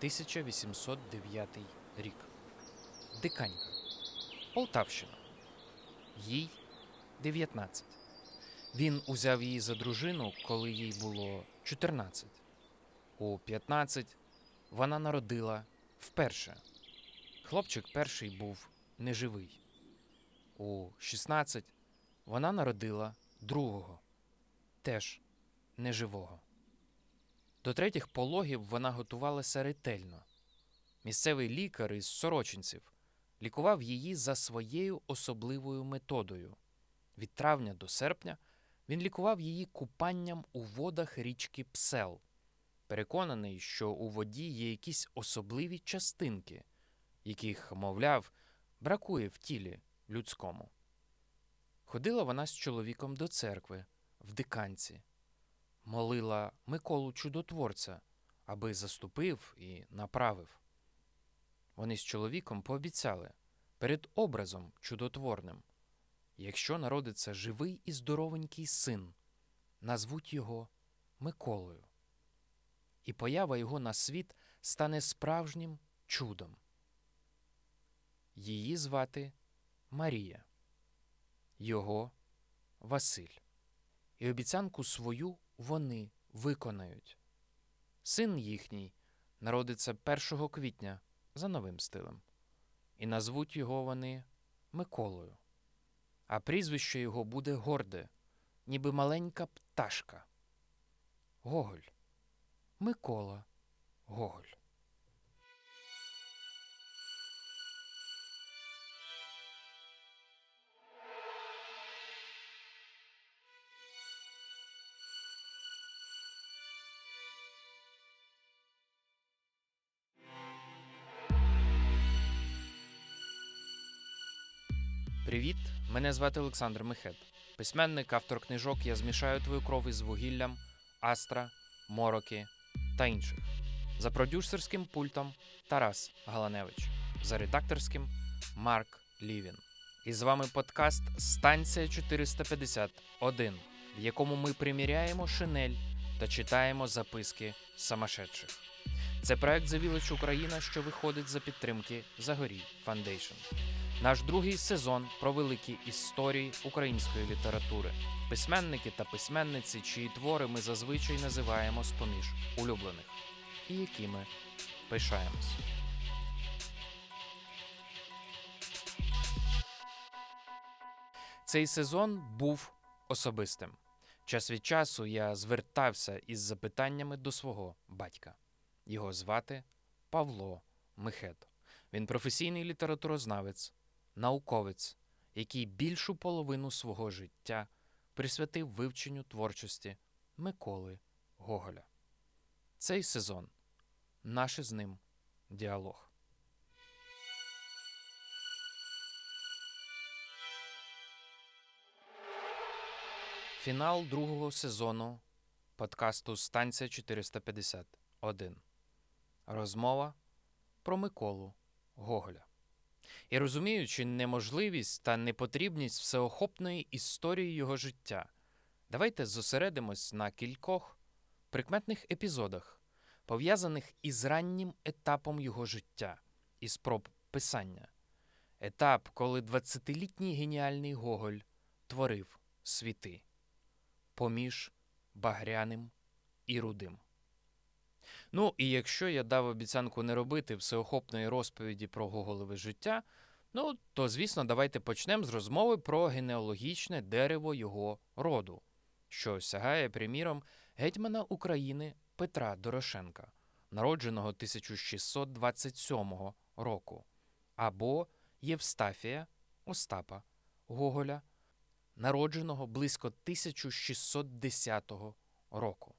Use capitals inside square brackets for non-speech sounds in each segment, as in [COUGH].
1809 рік. Диканька. Полтавщина. Їй 19. Він узяв її за дружину, коли їй було 14. У 15 вона народила вперше. Хлопчик перший був неживий. У 16 вона народила другого, теж неживого. До третіх пологів вона готувалася ретельно. Місцевий лікар із сорочинців лікував її за своєю особливою методою. Від травня до серпня він лікував її купанням у водах річки Псел, переконаний, що у воді є якісь особливі частинки, яких, мовляв, бракує в тілі людському. Ходила вона з чоловіком до церкви в диканці, молила Миколу Чудотворця, аби заступив і направив. Вони з чоловіком пообіцяли перед образом чудотворним, якщо народиться живий і здоровенький син, назвуть його Миколою. І поява його на світ стане справжнім чудом. Її звати Марія, його Василь. І обіцянку свою вони виконають. Син їхній народиться 1 квітня за новим стилем, і назвуть його вони Миколою. А прізвище його буде горде, ніби маленька пташка. Гоголь. Микола Гоголь. Мене звати Олександр Мехет. Письменник, автор книжок Я змішаю твою кров із вугіллям, Астра, Мороки та інших. За продюсерським пультом Тарас Галаневич, за редакторським Марк Лівін. І з вами подкаст Станція 451, в якому ми приміряємо шинель та читаємо записки самошедших. Це проект Village Україна, що виходить за підтримки Загорій Foundation. Наш другий сезон про великі історії української літератури, письменники та письменниці, чиї твори ми зазвичай називаємо з-поміж улюблених, і якими пишаємось. Цей сезон був особистим. Час від часу я звертався із запитаннями до свого батька. Його звати Павло Мехето. Він професійний літературознавець, науковець, який більшу половину свого життя присвятив вивченню творчості Миколи Гоголя. Цей сезон наш з ним діалог. Фінал другого сезону подкасту Станція 451. Розмова про Миколу Гоголя. І розуміючи неможливість та непотрібність всеохопної історії його життя, давайте зосередимось на кількох прикметних епізодах, пов'язаних із раннім етапом його життя і спроб писання. Етап, коли 20-літній геніальний Гоголь творив світи поміж багряним і рудим. Ну, і якщо я дав обіцянку не робити всеохопної розповіді про Гоголеве життя, ну то, звісно, давайте почнемо з розмови про генеалогічне дерево його роду, що сягає, приміром, гетьмана України Петра Дорошенка, народженого 1627 року, або Євстафія Остапа Гоголя, народженого близько 1610 року.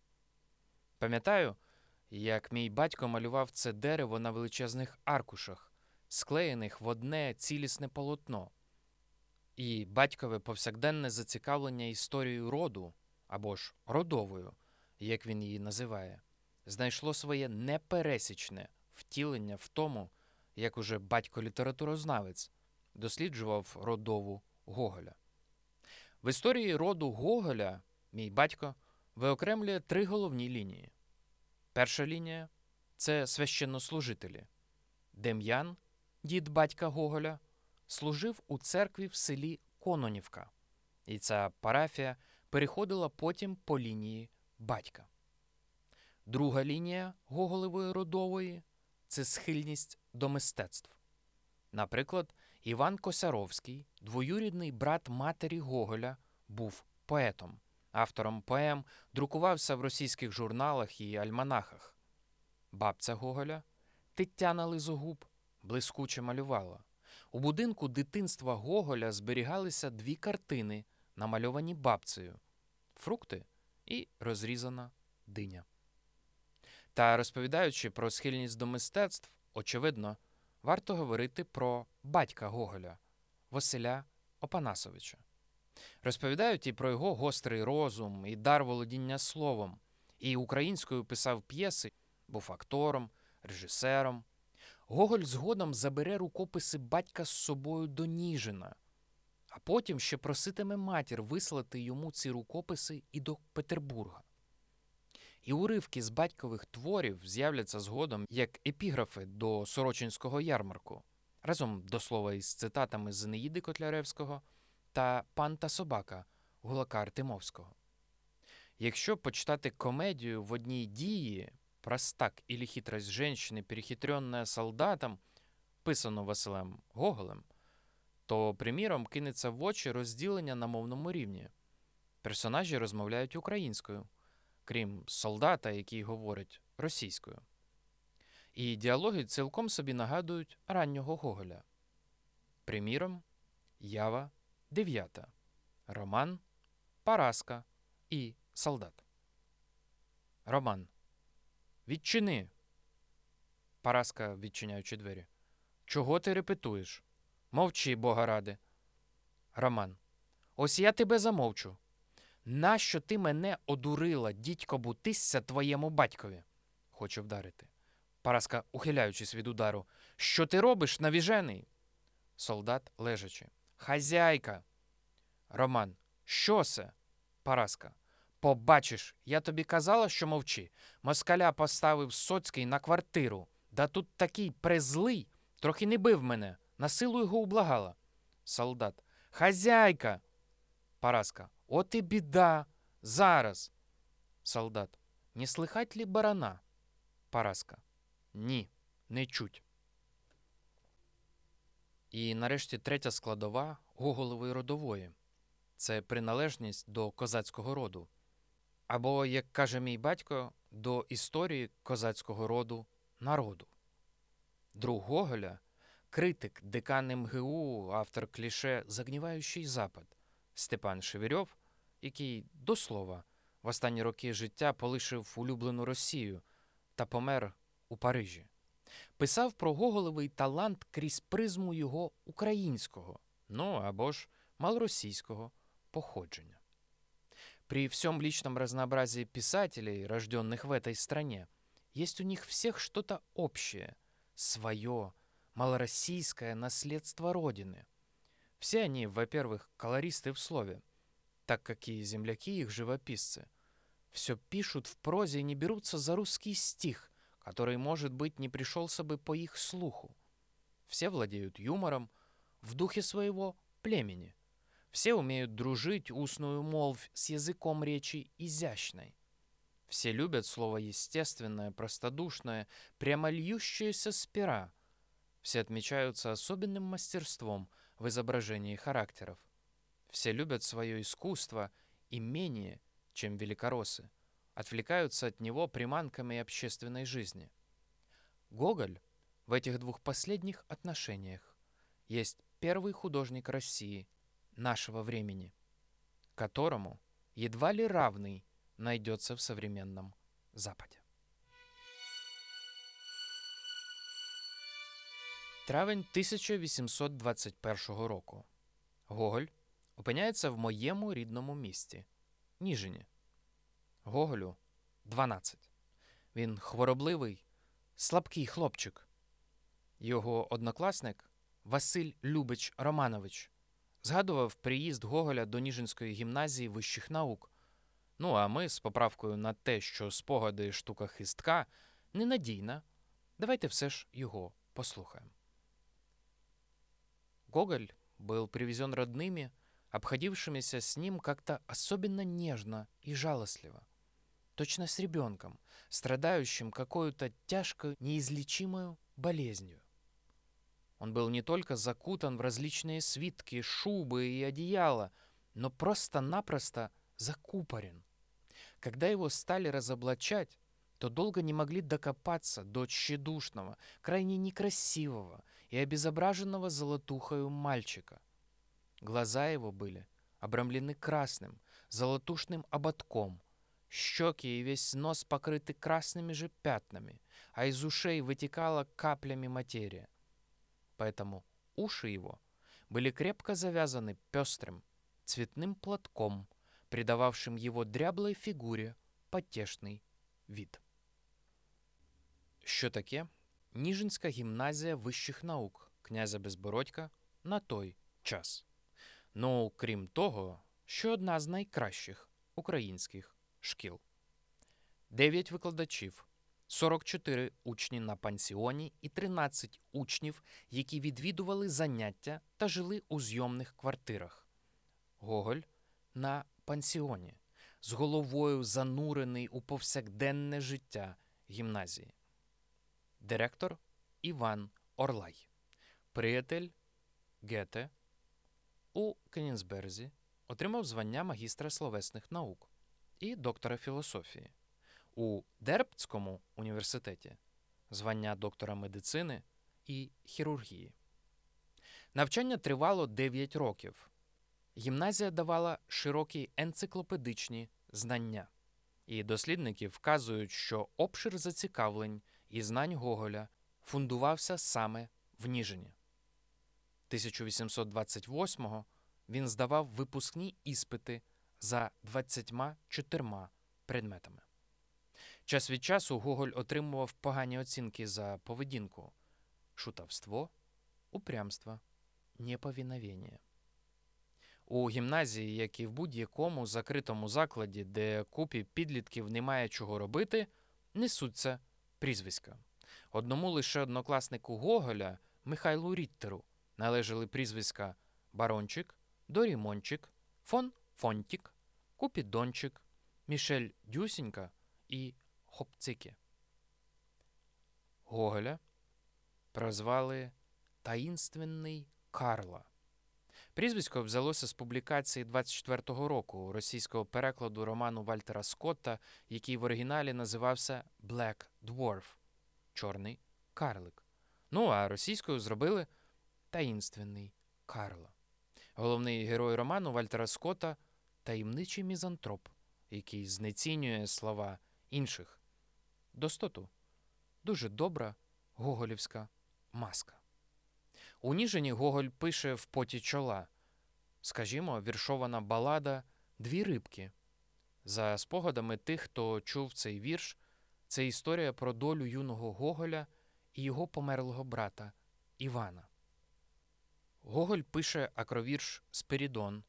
Пам'ятаю, як мій батько малював це дерево на величезних аркушах, склеєних в одне цілісне полотно, і батькове повсякденне зацікавлення історією роду або ж родовою, як він її називає, знайшло своє непересічне втілення в тому, як уже батько-літературознавець досліджував родову Гоголя. В історії роду Гоголя мій батько виокремлює три головні лінії. Перша лінія це священнослужителі. Дем'ян, дід батька Гоголя, служив у церкві в селі Кононівка, і ця парафія переходила потім по лінії батька. Друга лінія Гоголевої родової це схильність до мистецтв. Наприклад, Іван Косяровський, двоюрідний брат матері Гоголя, був поетом, автором поем, друкувався в російських журналах і альманахах. Бабця Гоголя, Тетяна Лизогуб, блискуче малювала. У будинку дитинства Гоголя зберігалися дві картини, намальовані бабцею фрукти і розрізана диня. Та розповідаючи про схильність до мистецтв, очевидно, варто говорити про батька Гоголя Василя Опанасовича. Розповідають і про його гострий розум, і дар володіння словом, і українською писав п'єси, був актором, режисером. Гоголь згодом забере рукописи батька з собою до Ніжина, а потім ще проситиме матір вислати йому ці рукописи і до Петербурга. І уривки з батькових творів з'являться згодом як епіграфи до Сорочинського ярмарку, разом до слова із цитатами з Неїди Котляревського та Пан та собака Гулака Артемовського. Якщо почитати комедію в одній дії «Простак или хитрость женщины, перехитренная солдатом, писано Василем Гоголем, то, приміром, кинеться в очі розділення на мовному рівні. Персонажі розмовляють українською, крім солдата, який говорить російською. І діалоги цілком собі нагадують раннього Гоголя. Приміром, Ява 9, Роман, Параска і Солдат. Роман. Відчини. Параска, відчиняючи двері. Чого ти репетуєш? Мовчи, бога ради. Роман. Ось я тебе замовчу. Нащо ти мене одурила, дідько бутисся твоєму батькові? Хочу вдарити. Параска, ухиляючись від удару. Що ти робиш, навіжений? Солдат лежачи. Хазяйка. Роман. Що це? Параска. Побачиш, я тобі казала, що мовчи. Москаля поставив Соцький на квартиру. Да тут такий презлий, трохи не бив мене. На силу його ублагала. Солдат. Хазяйка. Параска. От і біда. Зараз. Солдат. Не слыхать ли барана? Параска. Ні, не чуть. І нарешті третя складова Гоголової родової це приналежність до козацького роду. Або, як каже мій батько, до історії козацького роду народу. Друг Гоголя, критик, декан МГУ, автор кліше Загніваючий Запад Степан Шевірьов, який, до слова, в останні роки життя полишив улюблену Росію та помер у Парижі. Писав про Гоголевий талант крізь призму його українського, ну або ж малоросійського походження. При всем личном разнообразии писателей, рожденных в этой стране, есть у них всех что-то общее, свое, малороссийское наследство Родины. Все они, во-первых, колористы в слове, так как и земляки их живописцы. Все пишут в прозе и не берутся за русский стих, который, может быть, не пришелся бы по их слуху. Все владеют юмором в духе своего племени. Все умеют дружить устную молвь с языком речи изящной. Все любят слово естественное, простодушное, прямо льющееся с пера. Все отмечаются особенным мастерством в изображении характеров. Все любят свое искусство и менее, чем великороссы, отвлекаются от него приманками общественной жизни. Гоголь в этих двух последних отношениях есть первый художник России нашего времени, которому едва ли равный найдется в современном Западе. Травень 1821 року. Гоголь опиняється в моєму рідному місті Ніжині. Гоголю 12. Він хворобливий, слабкий хлопчик. Його однокласник Василь Любич Романович згадував приїзд Гоголя до Ніжинської гімназії вищих наук. Ну а ми з поправкою на те, що спогади штука хистка, ненадійна, Давайте все ж його послухаем. Гоголь был привезен родными, обходившимися с ним как-то особенно нежно и жалостливо. Точно с ребенком, страдающим какой-то тяжкой неизлечимой болезнью. Он был не только закутан в различные свитки, шубы и одеяла, но просто-напросто закупорен. Когда его стали разоблачать, то долго не могли докопаться до тщедушного, крайне некрасивого и обезображенного золотухою мальчика. Глаза его были обрамлены красным, золотушным ободком, щеки и весь нос покрыты красными же пятнами, а из ушей вытекала каплями материя. Поэтому уши его были крепко завязаны пестрым, цветным платком, придававшим его дряблой фигуре потешний вид. Що таке Ніжинська гімназія вищих наук князя Безбородька на той час. Ну, крім того, що одна з найкращих українських шкіл. 9 викладачів, 44 учні на пансіоні і 13 учнів, які відвідували заняття та жили у зйомних квартирах. Гоголь на пансіоні, з головою занурений у повсякденне життя гімназії. Директор Іван Орлай, приятель Гете у Кенінсберзі отримав звання магістра словесних наук і доктора філософії. У Дербцькому університеті звання доктора медицини і хірургії. Навчання тривало 9 років. Гімназія давала широкі енциклопедичні знання, і дослідники вказують, що обшир зацікавлень і знань Гоголя фундувався саме в Ніжині. 1828-го він здавав випускні іспити за 24 предметами. Час від часу Гоголь отримував погані оцінки за поведінку, шутовство, упрямство, неповиновення. У гімназії, як і в будь-якому закритому закладі, де купі підлітків немає чого робити, несуться прізвиська. Одному лише однокласнику Гоголя Михайлу Ріттеру належали прізвиська Барончик, Дорімончик, Фон Фонтік, Купідончик, Мішель Дюсінька і Хопцики. Гоголя прозвали Таїнственний Карла. Прізвисько взялося з публікації 24-го року російського перекладу роману Вальтера Скотта, який в оригіналі називався Black Dwarf Чорний карлик. Ну а російською зробили Таїнственний Карла. Головний герой роману Вальтера Скотта таємничий мізантроп, який знецінює слова інших. Достоту дуже добра гоголівська маска. У Ніжині Гоголь пише в поті чола, скажімо, віршована балада Дві рибки. За спогадами тих, хто чув цей вірш, це історія про долю юного Гоголя і його померлого брата Івана. Гоголь пише акровірш Спирідон,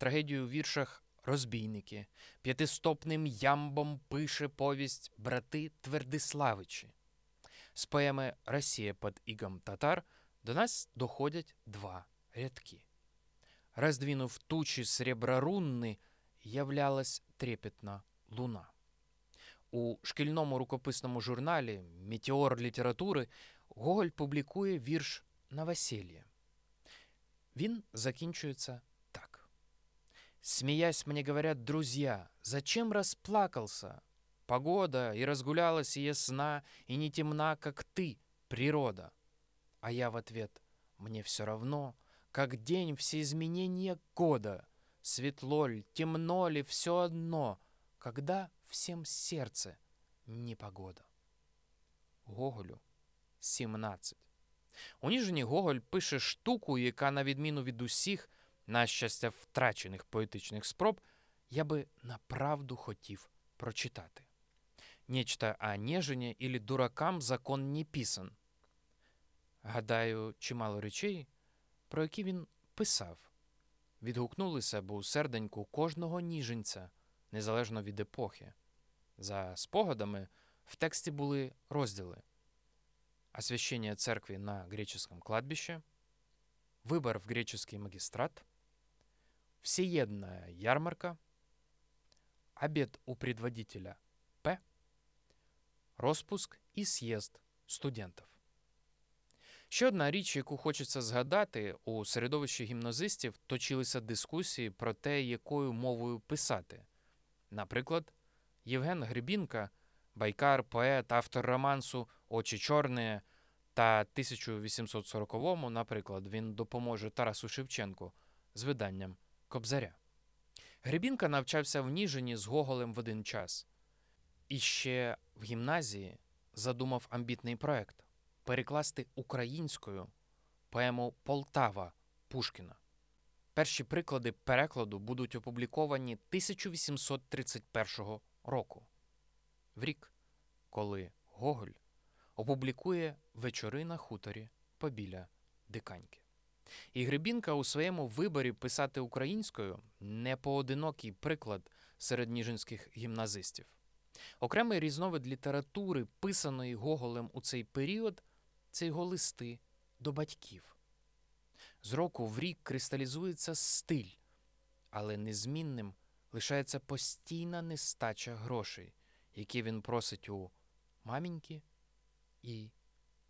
трагедію в віршах Розбійники, п'ятистопним ямбом пише повість Брати Твердиславичі. З поеми Росія під ігом татар до нас доходять два рядки. Раздвинув тучи среброрунни, являлась трепетна луна. У шкільному рукописному журналі Метеор літератури Гоголь публікує вірш на весілля. Він закінчується. Смеясь, мне говорят друзья, зачем расплакался? Погода и разгулялась и ясна, и не темна, как ты, природа. А я в ответ, мне все равно, как день все изменения года. Светло ли, темно ли, все одно, когда всем сердце непогода. Гоголю 17. У Ніжині Гоголь пише штуку, яка, на відміну від усіх, на щастя, втрачених поетичних спроб, я би направду хотів прочитати. Нечто о Нежині или дуракам закон не писан. Гадаю, чимало речей, про які він писав, відгукнулися б у серденьку кожного ніженця, незалежно від епохи. За спогадами, в тексті були розділи освящение церкви на греческом кладбище, выбор в греческий магистрат, всеедная ярмарка, обед у предводителя П, розпуск і з'їзд студентів. Ще одна річ, яку хочеться згадати, у середовищі гімназистів точилися дискусії про те, якою мовою писати. Наприклад, Євген Гребінка, байкар, поет, автор романсу Очі чорні та 1840-му, наприклад, він допоможе Тарасу Шевченку з виданням Кобзаря. Гребінка навчався в Ніжині з Гоголем в один час. І ще в гімназії задумав амбітний проект перекласти українською поему Полтава Пушкіна. Перші приклади перекладу будуть опубліковані 1831 року, в рік, коли Гоголь опублікує вечори на хуторі побіля Диканьки. І Гребінка у своєму виборі писати українською не поодинокий приклад серед ніжинських гімназистів. Окремий різновид літератури, писаної Гоголем у цей період, це його листи до батьків. З року в рік кристалізується стиль, але незмінним лишається постійна нестача грошей, які він просить у маміньки і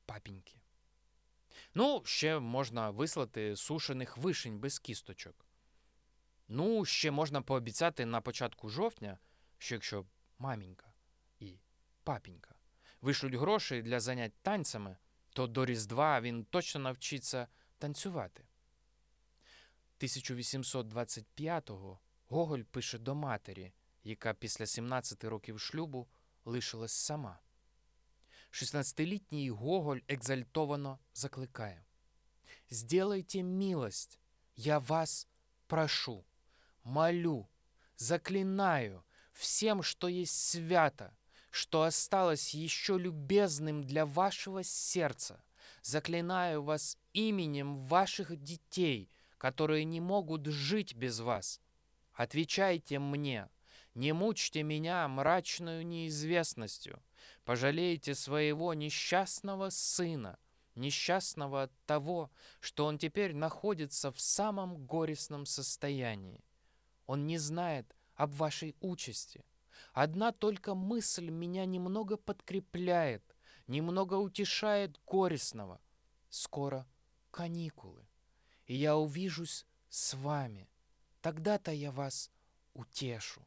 папіньки. Ну, ще можна вислати сушених вишень без кісточок. Ну, ще можна пообіцяти на початку жовтня, що якщо мамінька і папінька вишлють гроші для занять танцями, то до Різдва він точно навчиться танцювати. 1825-го Гоголь пише до матері, яка після 17 років шлюбу лишилась сама. 16-літній Гоголь екзальтовано закликає: «Сделайте милость, я вас прошу, молю, заклинаю всем, что есть свято, что осталось еще любезным для вашего сердца. Заклинаю вас именем ваших детей, которые не могут жить без вас. Отвечайте мне, не мучьте меня мрачную неизвестностью. Пожалейте своего несчастного сына, несчастного от того, что он теперь находится в самом горестном состоянии. Он не знает об вашей участи. Одна только мысль меня немного подкрепляет, немного утешает горестного. Скоро каникулы, и я увижусь с вами. Тогда-то я вас утешу.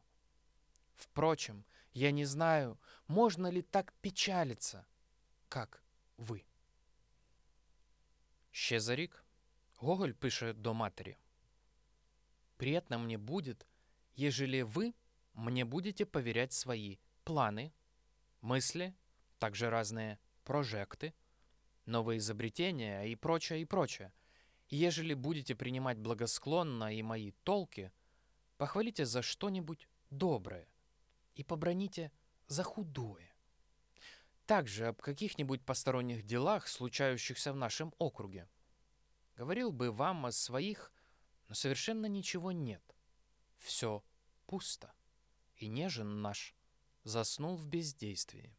Впрочем, я не знаю, можно ли так печалиться, как ви. Ще за рік Гоголь пише до матері. Приятно мне будет, ежели вы мне будете поверять свои планы, мысли, также разные прожекты, новые изобретения и прочее, и прочее. Ежели будете принимать благосклонно и мои толки, похвалите за что-нибудь доброе и поброните за худое. Также об каких-нибудь посторонних делах, случающихся в нашем округе. Говорил бы вам о своих, но совершенно ничего нет. Все пусто. І нежен наш заснув в бездействії.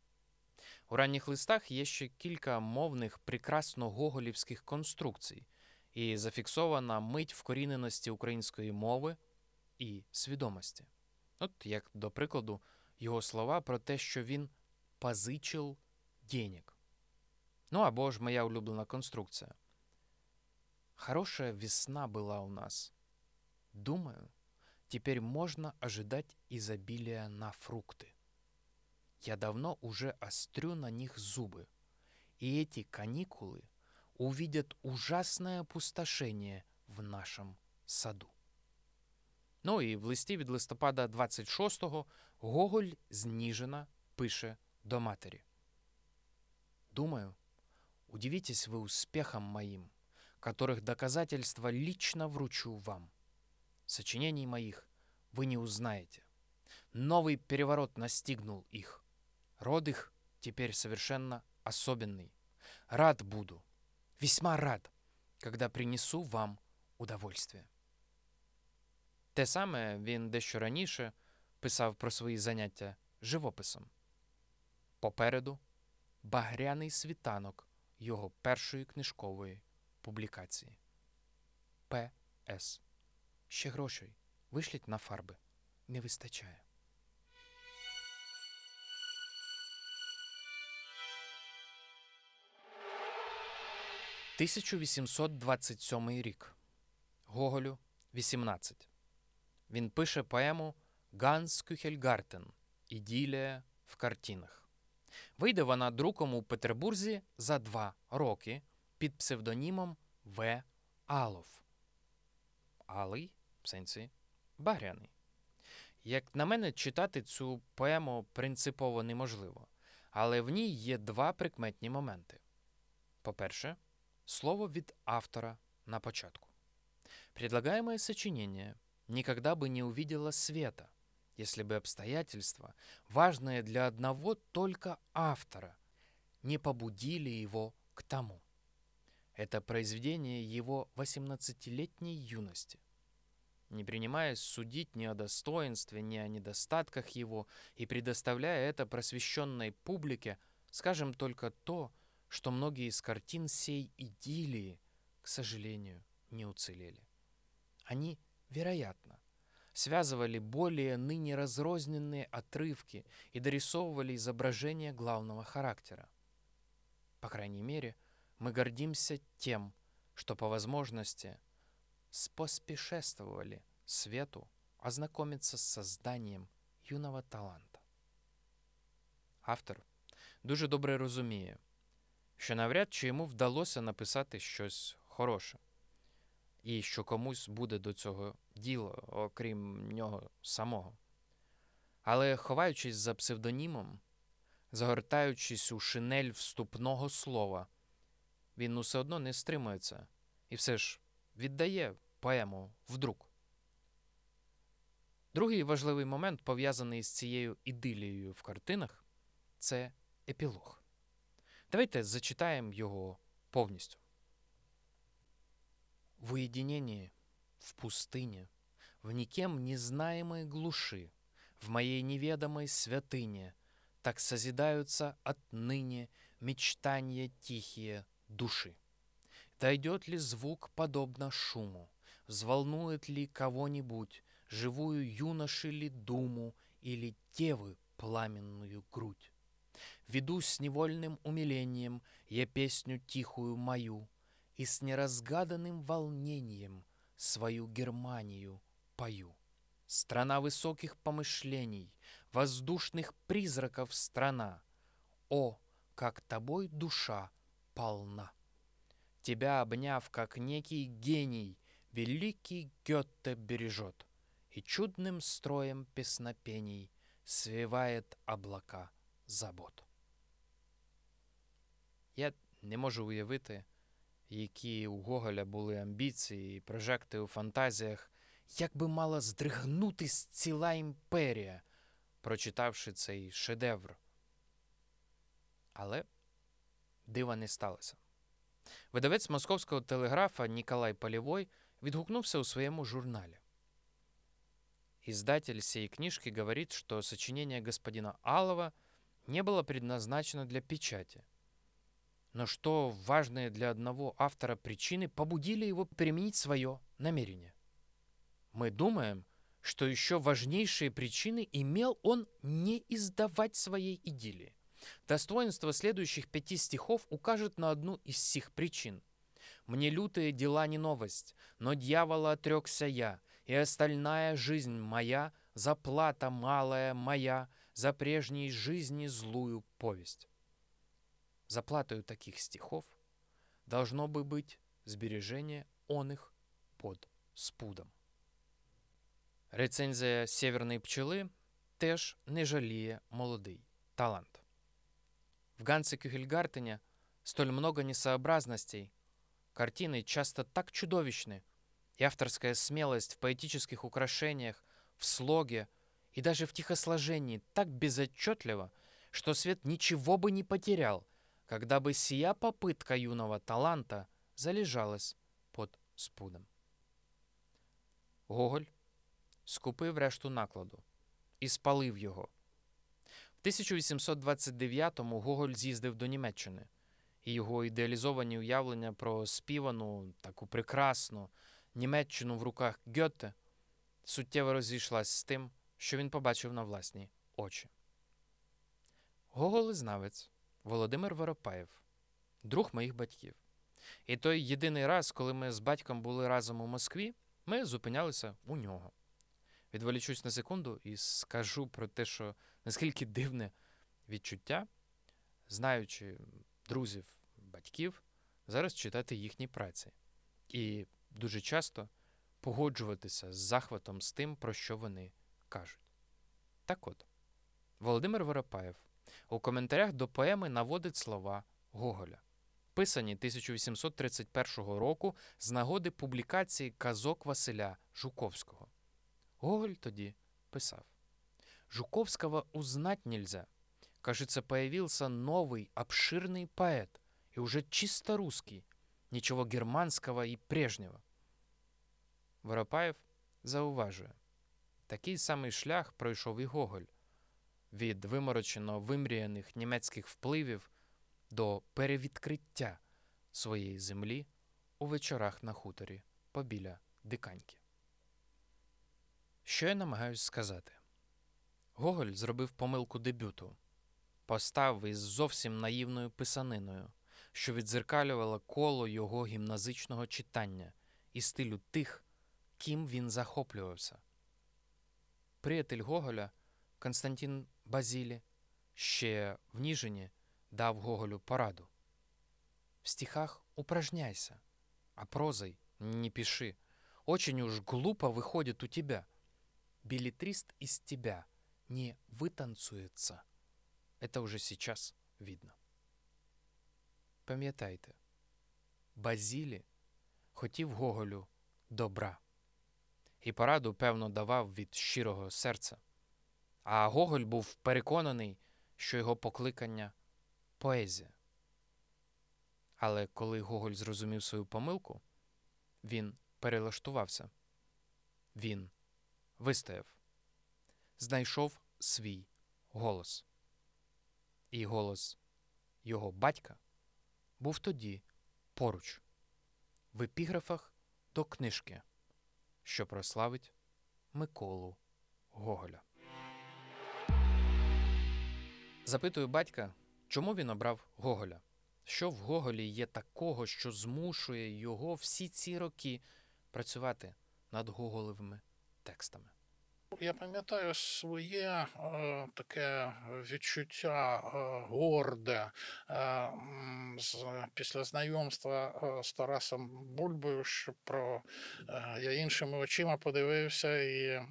У ранніх листах є ще кілька мовних прекрасно гоголівських конструкцій і зафіксована мить вкоріненості української мови і свідомості. От як, до прикладу, його слова про те, що він позичив денег. Ну або ж моя улюблена конструкція. Хорошая весна была у нас. Думаю, теперь можно ожидать изобилия на фрукты. Я давно уже острю на них зубы, и эти каникулы увидят ужасное опустошение в нашем саду. Ну і в листі від листопада 26-го Гоголь з Ніжина пише до матері. Думаю, удивитесь вы успехом моим, которых доказательства лично вручу вам. Сочинений моих вы не узнаете. Новый переворот настигнул их. Род их теперь совершенно особенный. Рад буду, весьма рад, когда принесу вам удовольствие. Те саме він дещо раніше писав про свої заняття живописом. Попереду багряний світанок його першої книжкової публікації. П.С. Ще грошей вишліть на фарби. Не вистачає. – 1827 рік. Гоголю 18. Він пише поему Ганс Кюхельгартен Іділія в картинах. Вийде вона друком у Петербурзі за два роки під псевдонімом В. Алов. Алий в сенсі багряний. Як на мене, читати цю поему принципово неможливо, але в ній є два прикметні моменти. По-перше, слово від автора на початку. Предлагаемое сочинение никогда бы не увидело света, если бы обстоятельства, важные для одного только автора, не побудили его к тому. Это произведение его 18-летней юности. Не принимаясь судить ни о достоинстве, ни о недостатках его и предоставляя это просвещенной публике, скажем только то, что многие из картин сей идиллии, к сожалению, не уцелели. Они, вероятно, связывали более ныне разрозненные отрывки и дорисовывали изображение главного характера. По крайней мере, мы гордимся тем, что по возможности споспешествовали свету ознакомиться с созданием юного таланта. Автор дуже добре розуміє, що навряд чи йому вдалося написати щось хороше, і що комусь буде до цього діло, окрім нього самого. Але ховаючись за псевдонімом, загортаючись у шинель вступного слова, він усе одно не стримується і все ж віддає поему в друк. Другий важливий момент, пов'язаний з цією ідилією в картинах, це епілог. Давайте зачитаємо його повністю. В уединении, в пустыне, в никем незнаемой глуши, в моей неведомой святыне, так созидаются отныне мечтания тихие души. Дойдет ли звук подобно шуму, взволнует ли кого-нибудь, живую юноши ли думу или девы пламенную грудь? Веду с невольным умилением я песню тихую мою, и с неразгаданным волнением свою Германию пою. Страна высоких помышлений, воздушных призраков страна. О, как тобой душа полна! Тебя обняв, как некий гений, великий Гетте бережет и чудным строем песнопений свивает облака забот. Я не можу уявити, які у Гоголя були амбіції прожекти у фантазіях, як би мала здригнутись ціла імперія, прочитавши цей шедевр. Але дива не сталося. Видавець московського телеграфа Ніколай Полевой відгукнувся у своєму журналі. Издатель сей книжки говорит, что сочинение господина Алова не было предназначено для печати – но что важные для одного автора причины побудили его применить свое намерение. Мы думаем, что еще важнейшие причины имел он не издавать своей идиллии. Достоинство следующих пяти стихов укажет на одну из сих причин. «Мне лютые дела не новость, но дьявола отрекся я, и остальная жизнь моя, заплата малая моя, за прежней жизни злую повесть». Заплатой таких стихов должно бы быть сбережение он их под спудом. Рецензія Сєвєрної пчели теж не жаліє молодий талант. В Гансе Кюхельгартене столь много несообразностей, картины часто так чудовищны, и авторская смелость в поэтических украшениях, в слоге и даже в тихосложении так безотчетлива, что свет ничего бы не потерял – когда бы сия попытка юного таланта залежалась под спудом. Гоголь скупив решту накладу і спалив його. В 1829-му Гоголь з'їздив до Німеччини і його ідеалізовані уявлення про співану, таку прекрасну Німеччину в руках Гьоте суттєво розійшлась з тим, що він побачив на власні очі. Гоголизнавець Володимир Воропаєв, друг моїх батьків. І той єдиний раз, коли ми з батьком були разом у Москві, ми зупинялися у нього. Відволічусь на секунду і скажу про те, що наскільки дивне відчуття, знаючи друзів, батьків, зараз читати їхні праці. І дуже часто погоджуватися з захватом з тим, про що вони кажуть. Так от, Володимир Воропаєв у коментарях до поеми наводить слова Гоголя, писані 1831 року з нагоди публікації казок Василя Жуковського. Гоголь тоді писав: Жуковского узнать нельзя. Кажется, появился новый, обширный поэт, и уже чисто русский, ничего германского и прежнего. Воропаєв зауважує, такий самий шлях пройшов і Гоголь від виморочено вимріяних німецьких впливів до перевідкриття своєї землі у вечорах на хуторі побіля Диканьки. Що я намагаюсь сказати? Гоголь зробив помилку дебюту, постав із зовсім наївною писаниною, що відзеркалювала коло його гімназичного читання і стилю тих, ким він захоплювався. Приятель Гоголя Константин Базілі ще в Ніжині дав Гоголю пораду. В стихах упражняйся, а прозой не пиши. Очень уж глупо выходит у тебя. Билетрист из тебя не вытанцуется. Это уже сейчас видно. Пам'ятайте, Базілі хотів Гоголю добра. І пораду, певно, давав від щирого серця. А Гоголь був переконаний, що його покликання поезія. Але коли Гоголь зрозумів свою помилку, він перелаштувався. Він вистояв, знайшов свій голос. І голос його батька був тоді поруч, в епіграфах до книжки, що прославить Миколу Гоголя. Запитую батька, чому він обрав Гоголя? Що в Гоголі є такого, що змушує його всі ці роки працювати над Гоголевими текстами? Я пам'ятаю своє е, таке відчуття е, горде е, з, після знайомства е, з Тарасом Бульбою, що про е, я іншими очима подивився і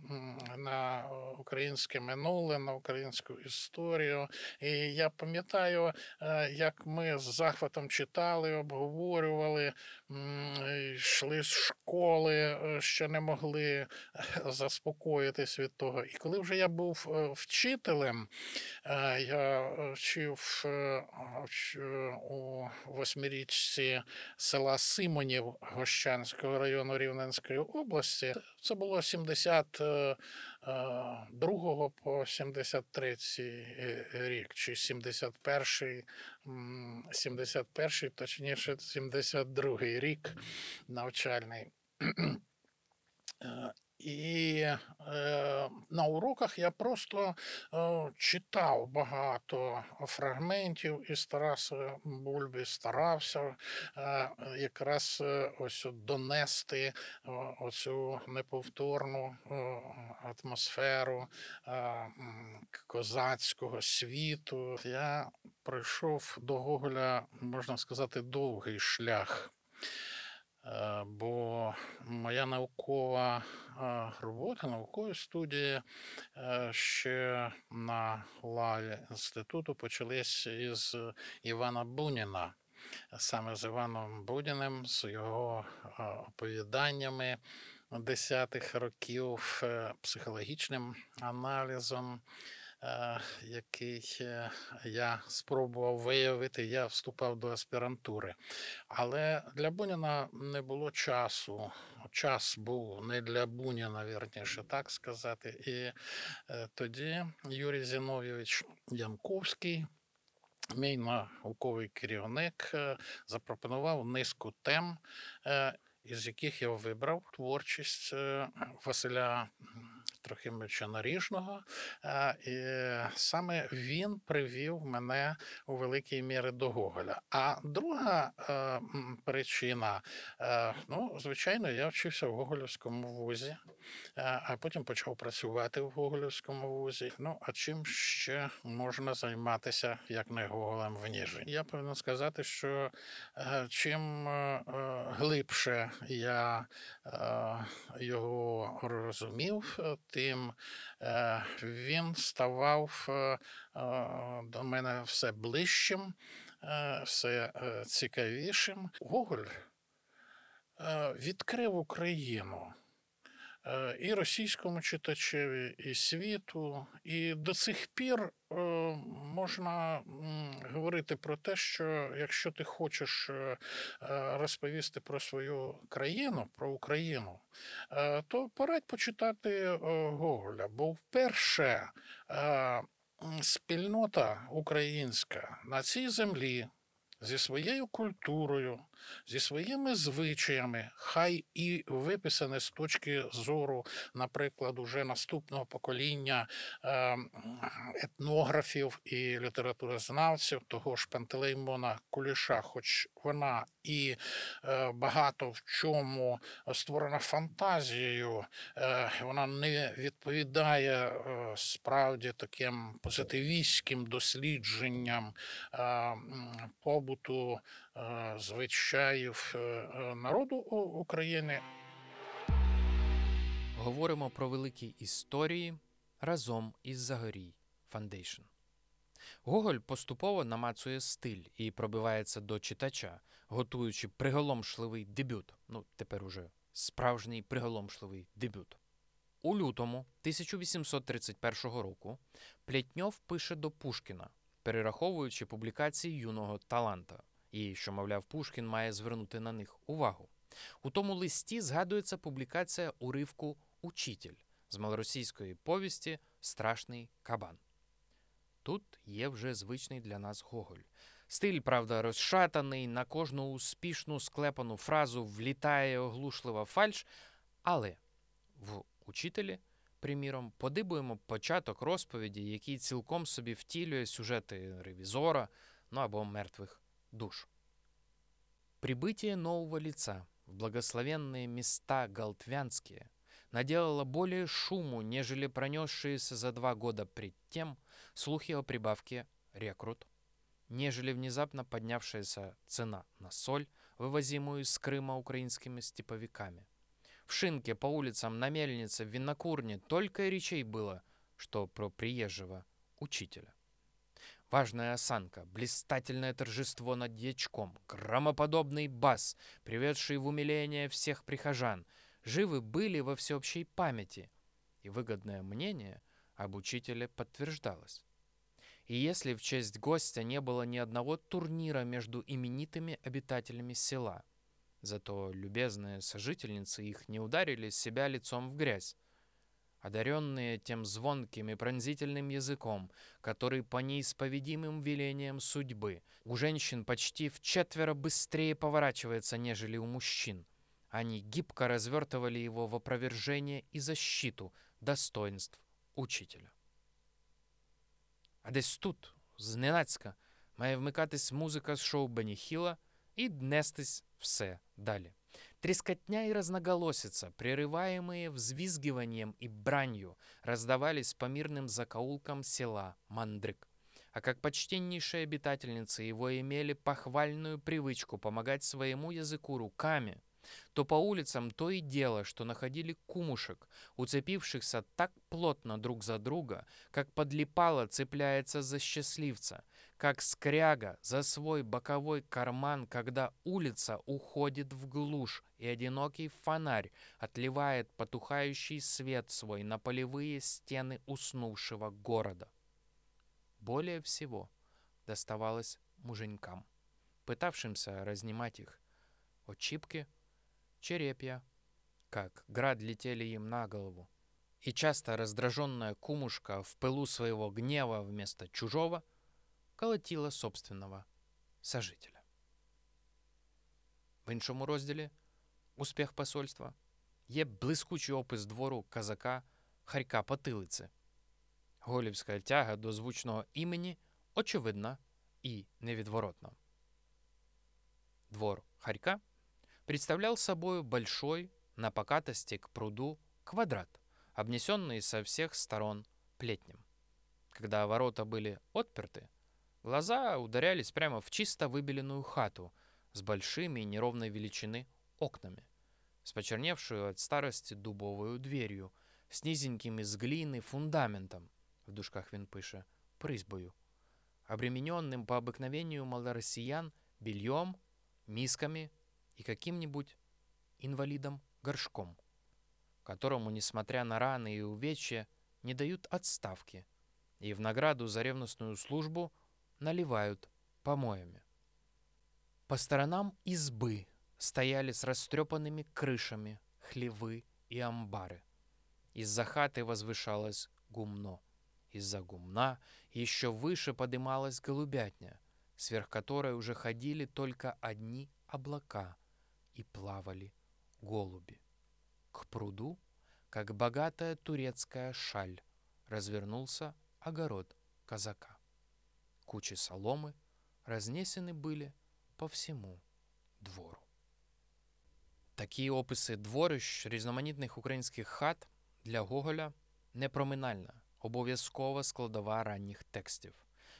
на українське минуле, на українську історію. І я пам'ятаю, е, як ми з захватом читали, обговорювали, м, йшли з школи, е, ще не могли заспокоїтись від того. І коли вже я був е, вчителем, е, я е, вчив вч- у восьмирічці села Симонів Гощанського району Рівненської області. Це було 72 по 73 рік, чи 71, м, 71, точніше, 72-й рік навчальний. [CLEARS THROAT] І е, на уроках я просто е, читав багато фрагментів із Тараса Бульби, старався е, якраз е, ось донести е, оцю неповторну е, атмосферу е, козацького світу. Я пройшов до Гоголя, можна сказати, довгий шлях. Е, Бо моя наукова е, робота, наукові студії е, ще на лаві інституту почались із Івана Буніна. Саме з Іваном Будіним, з його оповіданнями десятих років, психологічним аналізом, який е, я спробував виявити, я вступав до аспірантури. Але для Буніна не було часу. Час був не для Буніна, вірніше так сказати. І е, тоді Юрій Зіновійович Янковський мій науковий керівник е, запропонував низку тем, е, із яких я вибрав творчість е, Василя Трохимовича Наріжного. Е, І саме він привів мене у великій мірі до Гоголя. А друга е, причина, е, ну, звичайно, я вчився в Гоголівському вузі, а потім почав працювати в Гоголівському вузі. Ну, а чим ще можна займатися, як не Гоголем в Ніжині? Я повинен сказати, що чим глибше я його розумів, е, тим е, він ставав е, до мене все ближчим, все цікавішим. Гоголь відкрив Україну і російському читачеві, і світу. І до цих пір е, можна говорити про те, що якщо ти хочеш е, розповісти про свою країну, про Україну, то порадь почитати Гоголя, бо вперше спільнота українська на цій землі. Зі своєю культурою, зі своїми звичаями, хай і виписане з точки зору, наприклад, уже наступного покоління е, етнографів і літературознавців, того ж Пантелеймона Куліша, хоч вона і е, багато в чому створена фантазією, е, вона не відповідає справді таким позитивістським дослідженням побуту, звичаїв е, е, народу України. Говоримо про великі історії разом із Загорій Foundation. Гоголь поступово намацує стиль і пробивається до читача, готуючи приголомшливий дебют. Ну, тепер уже справжній приголомшливий дебют. У лютому 1831 року Плетньов пише до Пушкіна, перераховуючи публікації юного таланта, і що, мовляв, Пушкін має звернути на них увагу. У тому листі згадується публікація уривку Учитель з малоросійської повісті Страшний кабан. Тут є вже звичний для нас Гоголь. Стиль, правда, розшатаний, на кожну успішну склепану фразу влітає оглушлива фальш, але в учителі, приміром, подибуємо початок розповіді, який цілком собі втілює сюжети ревізора, ну або мертвих душ. Прибытие нового лица в благословенные места галтвянские наделало более шуму, нежели пронесшиеся за два года пред тем слухи о прибавке рекрут, нежели внезапно поднявшаяся цена на соль, вывозимую из Крыма украинскими степовиками. В Шинке, по улицам, на мельнице, в винокурне только и речей было, что про приезжего учителя. Важная осанка, блистательное торжество над дьячком, громоподобный бас, приведший в умиление всех прихожан, живы были во всеобщей памяти, и выгодное мнение об учителе подтверждалось. И если в честь гостя не было ни одного турнира между именитыми обитателями села, зато любезные сожительницы их не ударили себя лицом в грязь, одаренные тем звонким и пронзительным языком, который по неисповедимым велениям судьбы у женщин почти в четверо быстрее поворачивается, нежели у мужчин. Они гибко развертывали его в опровержение и защиту достоинств учителя. А десь тут, зненацька, має вмикатись музика з шоу Бенні Хіла і днестись все далі. Трескотня и разноголосица, прерываемые взвизгиванием и бранью, раздавались по мирным закоулкам села Мандрык. А как почтеннейшие обитательницы его имели похвальную привычку помогать своему языку руками, то по улицам то и дело, что находили кумушек, уцепившихся так плотно друг за друга, как подлипало цепляется за счастливца, как скряга за свой боковой карман, когда улица уходит в глушь, и одинокий фонарь отливает потухающий свет свой на полевые стены уснувшего города. Более всего доставалось муженькам, пытавшимся разнимать их. Очипки, черепья, как град летели им на голову. И часто раздраженная кумушка в пылу своего гнева вместо чужого колотила собственного сожителя. В іншому розділі Успіх посольства є блискучий опис двору казака Харька Потилиці. Голівська тяга до звучного імені очевидна і невідворотна. Двор Харька представлял собой большой, на покатости к пруду, квадрат, обнесенный со всех сторон плетнем. Когда ворота были отперты, глаза ударялись прямо в чисто выбеленную хату с большими неровной величины окнами, с почерневшую от старости дубовою дверью, с низеньким из глины фундаментом, в дужках він пише, призбою, обремененным по обыкновению малороссиян бельем, мисками и каким-нибудь инвалидом-горшком, которому, несмотря на раны и увечья, не дают отставки и в награду за ревностную службу наливают помоями. По сторонам избы стояли с растрепанными крышами хлевы и амбары. Из-за хаты возвышалось гумно. Из-за гумна еще выше подымалась голубятня, сверх которой уже ходили только одни облака и плавали голуби. К пруду, как богатая турецкая шаль, развернулся огород казака. Кучи соломы разнесены были по всему двору. Такі описи дворищ різноманітних українських хат для Гоголя непроминальна, обов'язкова складова ранніх текстів,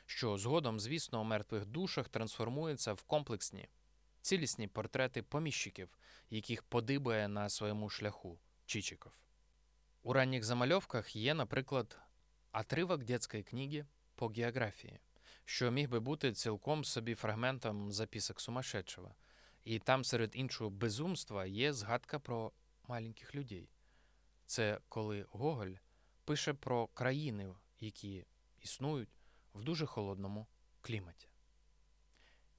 що згодом, звісно, у мертвих душах трансформується в комплексні, цілісні портрети поміщиків, яких подибає на своєму шляху Чичиков. У ранніх замальовках є, наприклад, отривок дитячої книги по географії, що міг би бути цілком собі фрагментом записок сумасшедшого. І там, серед іншого безумства, є згадка про маленьких людей. Це коли Гоголь пише про країни, які існують в дуже холодному кліматі.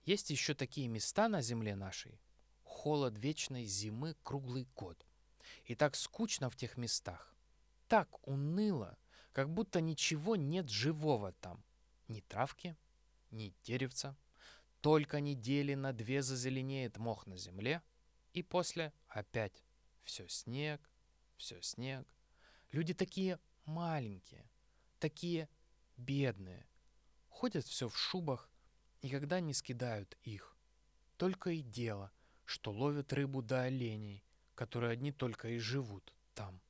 Есть еще такие места на земле нашей, холод вечной зимы круглый год. И так скучно в тех местах, так уныло, как будто ничего нет живого там. Ни травки, ни деревца, только недели на две зазеленеет мох на земле, и после опять все снег, все снег. Люди такие маленькие, такие бедные, ходят все в шубах, никогда не скидают их. Только и дело, что ловят рыбу до оленей, которые одни только и живут там.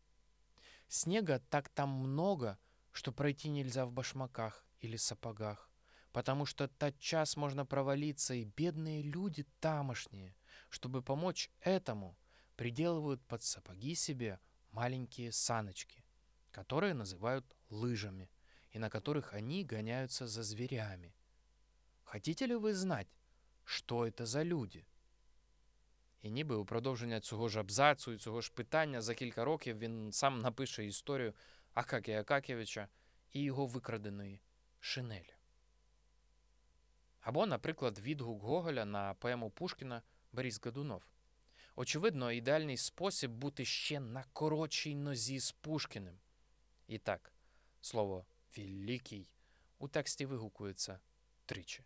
Снега так там много, что пройти нельзя в башмаках или сапогах потому что тотчас можно провалиться, и бедные люди тамошние, чтобы помочь этому, приделывают под сапоги себе маленькие саночки, которые называют лыжами, и на которых они гоняются за зверями. Хотите ли вы знать, що це за люди? І ніби у продовження цього ж абзацу і цього ж питання за кілька років він сам напише історію Акакія Акакєвича і його викраденої шинелі. Або, наприклад, відгук Гоголя на поему Пушкіна Борис Годунов. Очевидно, ідеальний спосіб бути ще на коротшій нозі з Пушкіним. І так, слово «великий» у тексті вигукується тричі.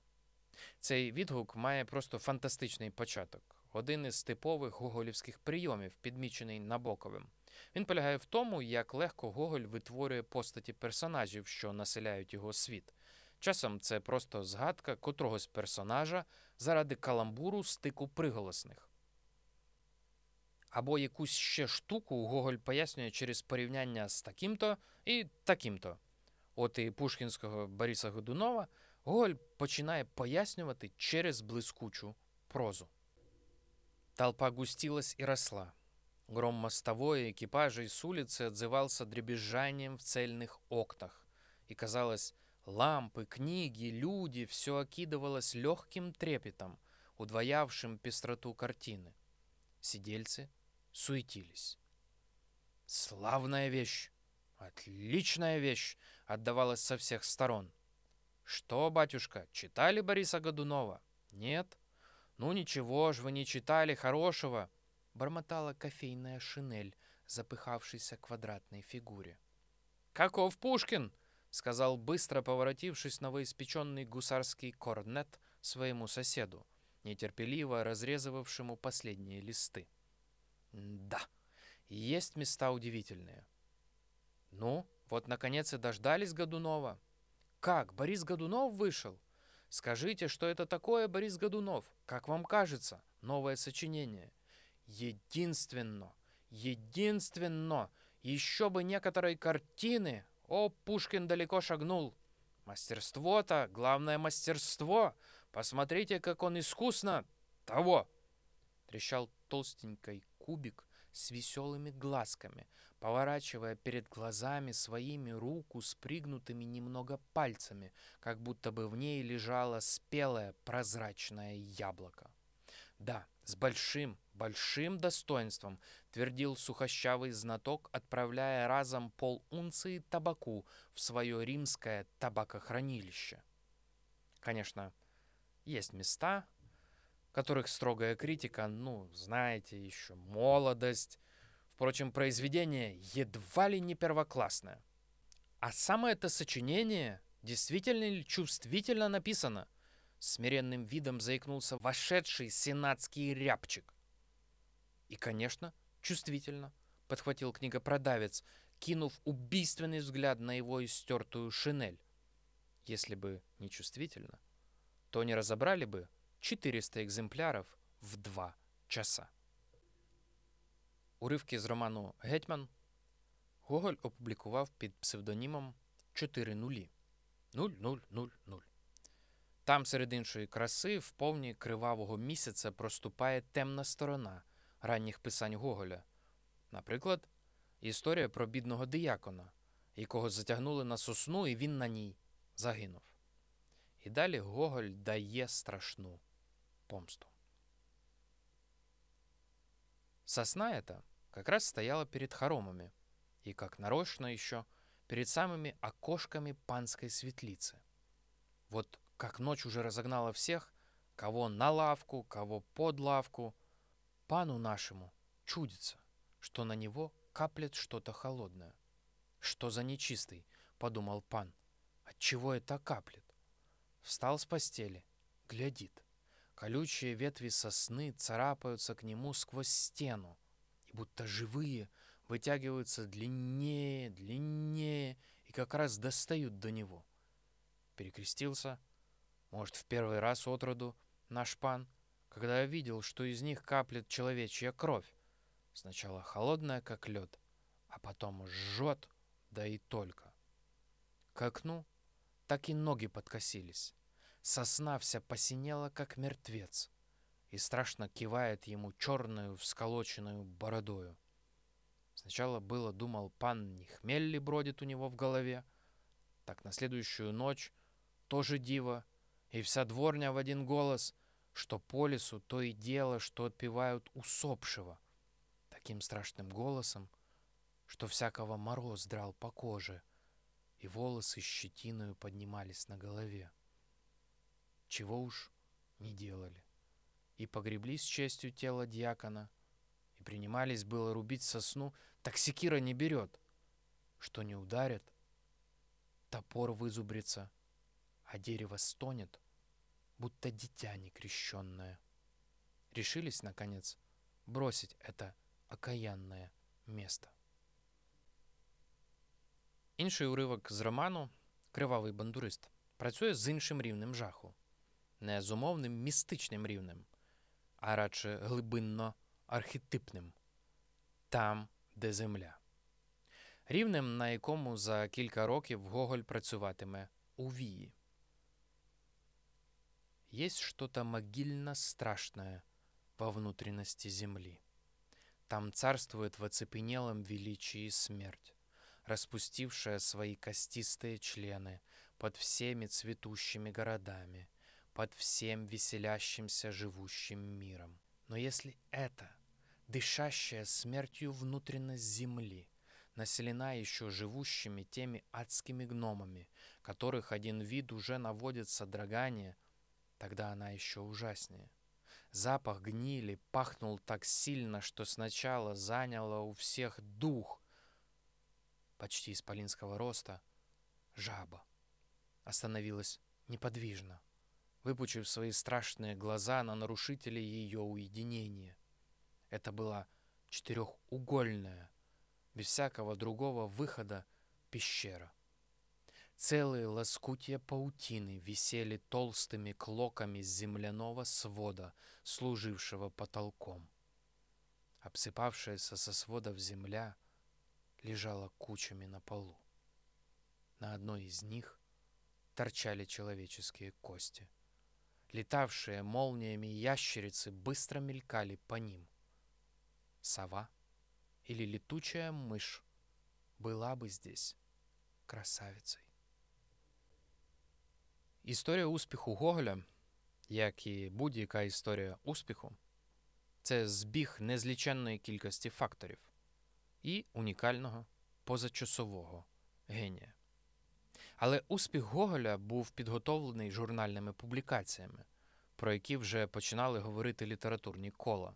Цей відгук має просто фантастичний початок. Один із типових гоголівських прийомів, підмічений Набоковим. Він полягає в тому, як легко Гоголь витворює постаті персонажів, що населяють його світ. Часом це просто згадка котрогось персонажа заради каламбуру стику приголосних. Або якусь ще штуку Гоголь пояснює через порівняння з таким-то і таким-то. От і пушкінського Бориса Годунова Гоголь починає пояснювати через блискучу прозу. Толпа густилась и росла. Гром мостовой экипажей с улицы отзывался дребезжанием в цельных окнах. И казалось, лампы, книги, люди — все окидывалось легким трепетом, удвоявшим пестроту картины. Сидельцы суетились. «Славная вещь! Отличная вещь!» — отдавалась со всех сторон. «Что, батюшка, читали Бориса Годунова? Нет? Ну ничего ж вы не читали хорошего!» — бормотала кофейная шинель, запыхавшейся квадратной фигуре. «Каков Пушкин?» — сказал быстро, поворотившись новоиспеченный гусарский корнет своему соседу, нетерпеливо разрезывавшему последние листы. Да, есть места удивительные. Ну, вот наконец и дождались Годунова. Как, Борис Годунов вышел? Скажите, что это такое, Борис Годунов? Как вам кажется, новое сочинение? Единственно, единственно, еще бы некоторой картины. О, Пушкин далеко шагнул. Мастерство-то, главное мастерство. Посмотрите, как он искусно того. Трещал толстенький кубик с веселыми глазками, поворачивая перед глазами своими руку с пригнутыми немного пальцами, как будто бы в ней лежало спелое прозрачное яблоко. Да, с большим, большим достоинством твердил сухощавый знаток, отправляя разом полунции табаку в свое римское табакохранилище. Конечно, есть места, которых строгая критика, ну, знаете, еще молодость. Впрочем, произведение едва ли не первоклассное. А самое это сочинение действительно ли чувствительно написано? Смиренным видом заикнулся вошедший сенатский рябчик. И, конечно, чувствительно, подхватил книгопродавец, кинув убийственный взгляд на его истертую шинель. Если бы не чувствительно, то не разобрали бы 400 екземплярів в 2 часа. Уривки з роману Гетьман Гоголь опублікував під псевдонімом 4 нулі 0000. Там, серед іншої краси, в повні кривавого місяця проступає темна сторона ранніх писань Гоголя. Наприклад, історія про бідного диякона, якого затягнули на сосну, і він на ній загинув. І далі Гоголь дає страшну помсту. Сосна как раз стояла перед хоромами и, как нарочно еще, перед самыми окошками панской светлицы. Вот как ночь уже разогнала всех, кого на лавку, кого под лавку, пану нашему чудится, что на него каплет что-то холодное. Что за нечистый, подумал пан. Отчего это каплет? Встал с постели, глядит. Колючие ветви сосны царапаются к нему сквозь стену, и будто живые вытягиваются длиннее, длиннее и как раз достают до него. Перекрестился, может, в первый раз от роду наш пан, когда я видел, что из них каплет человечья кровь. Сначала холодная, как лед, а потом жжет, да и только. К окну так и ноги подкосились. Сосна вся посинела, как мертвец, и страшно кивает ему черную всколоченную бородою. Сначала было, думал, пан не хмель ли бродит у него в голове, так на следующую ночь тоже диво, и вся дворня в один голос, что по лесу то и дело, что отпевают усопшего, таким страшным голосом, что всякого мороз драл по коже, и волосы щетиною поднимались на голове чего уж не делали И погребли с честью тело дьякона, и принимались было рубить сосну, так секира не берет. Что не ударят, топор вызубрится, а дерево стонет, будто дитя некрещенное. Решились, наконец, бросить это окаянное место. Інший уривок з роману Кривавий бандурист працює з іншим рівнем жаху не з умовним містичним рівнем, а радше глибинно архетипним там, де земля. Рівнем, на якому за кілька років Гоголь працюватиме у вії. Есть что-то могильно страшное во внутренности земли. Там царствует в оцепенелом величии смерть, распустившая свои костистые члены под всеми цветущими городами – под всем веселящимся живущим миром. Но если это, дышащая смертью внутренность Земли, населена еще живущими теми адскими гномами, которых один вид уже наводит содрогание, тогда она еще ужаснее. Запах гнили пахнул так сильно, что сначала заняло у всех дух почти исполинского роста, жаба. Остановилась неподвижно, выпучив свои страшные глаза на нарушителей ее уединения. Это была четырехугольная, без всякого другого выхода, пещера. Целые лоскутья паутины висели толстыми клоками земляного свода, служившего потолком. Обсыпавшаяся со сводов земля лежала кучами на полу. На одной из них торчали человеческие кости. Летавшие молниями ящерицы быстро мелькали по ним. Сова или летучая мышь была бы здесь красавицей. Історія успіху Гоголя, як і будь-яка історія успіху, це збіг незліченної кількості факторів і унікального позачасового генія. Але успіх Гоголя був підготовлений журнальними публікаціями, про які вже починали говорити літературні кола.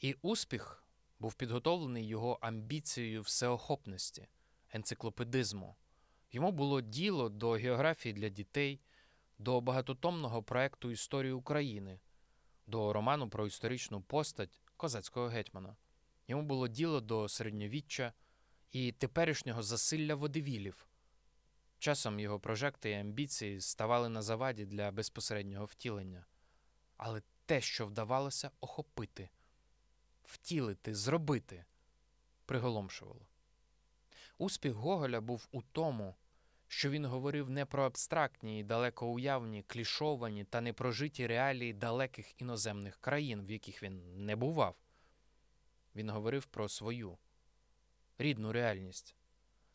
І успіх був підготовлений його амбіцією всеохопності, енциклопедизму. Йому було діло до географії для дітей, до багатотомного проекту історії України, до роману про історичну постать козацького гетьмана. Йому було діло до середньовіччя і теперішнього засилля водевілів. Часом його прожекти і амбіції ставали на заваді для безпосереднього втілення. Але те, що вдавалося охопити, втілити, зробити, приголомшувало. Успіх Гоголя був у тому, що він говорив не про абстрактні і далекоуявні, клішовані та непрожиті реалії далеких іноземних країн, в яких він не бував. Він говорив про свою рідну реальність,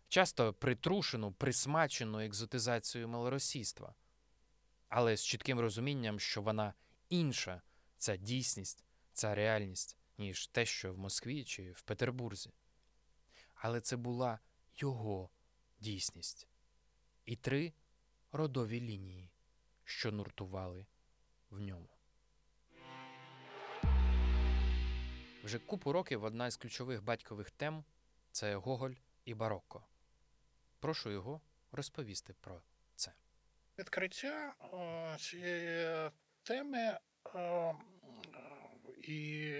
часто притрушену, присмачену екзотизацією малоросійства, але з чітким розумінням, що вона інша, ця дійсність, ця реальність, ніж те, що в Москві чи в Петербурзі. Але це була його дійсність і три родові лінії, що нуртували в ньому. Вже купу років одна із ключових батькових тем це Гоголь і барокко. Прошу його розповісти про це. Відкриття е, цієї теми е, і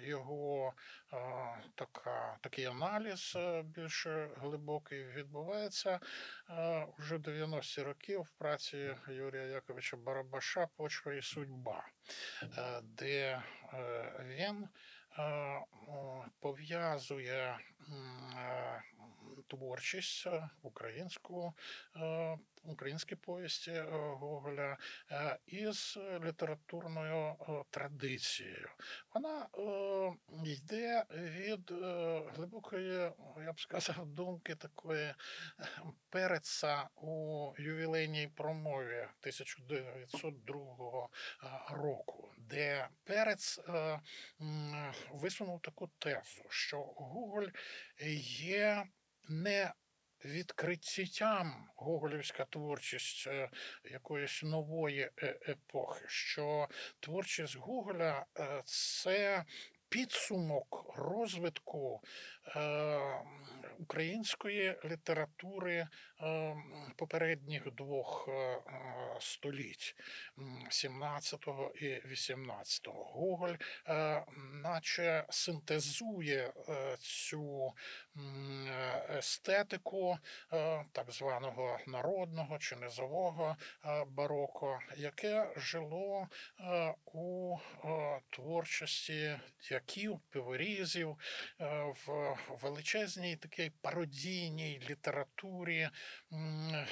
його е, така, такий аналіз більш глибокий відбувається е, уже 90-ті роки в праці Юрія Яковича Барабаша Почва і судьба, де він пов'язує творчість е, українську, е, українські повісті е, Гоголя із літературною традицією. Вона йде від глибокої, я б сказав, думки такої переца у ювілейній промові 1902 е, року, де перець висунув таку тезу, що Гоголь є не відкриттям гоголівська творчість е, якоїсь нової е- епохи, що творчість Гоголя е, це підсумок розвитку української літератури е, попередніх двох е, е, століть 17-го і 18-го. Гоголь, наче синтезує цю естетику так званого народного чи низового бароко, яке жило у творчості дяків, пиворізів, е, в величезній такій пародійній літературі, е,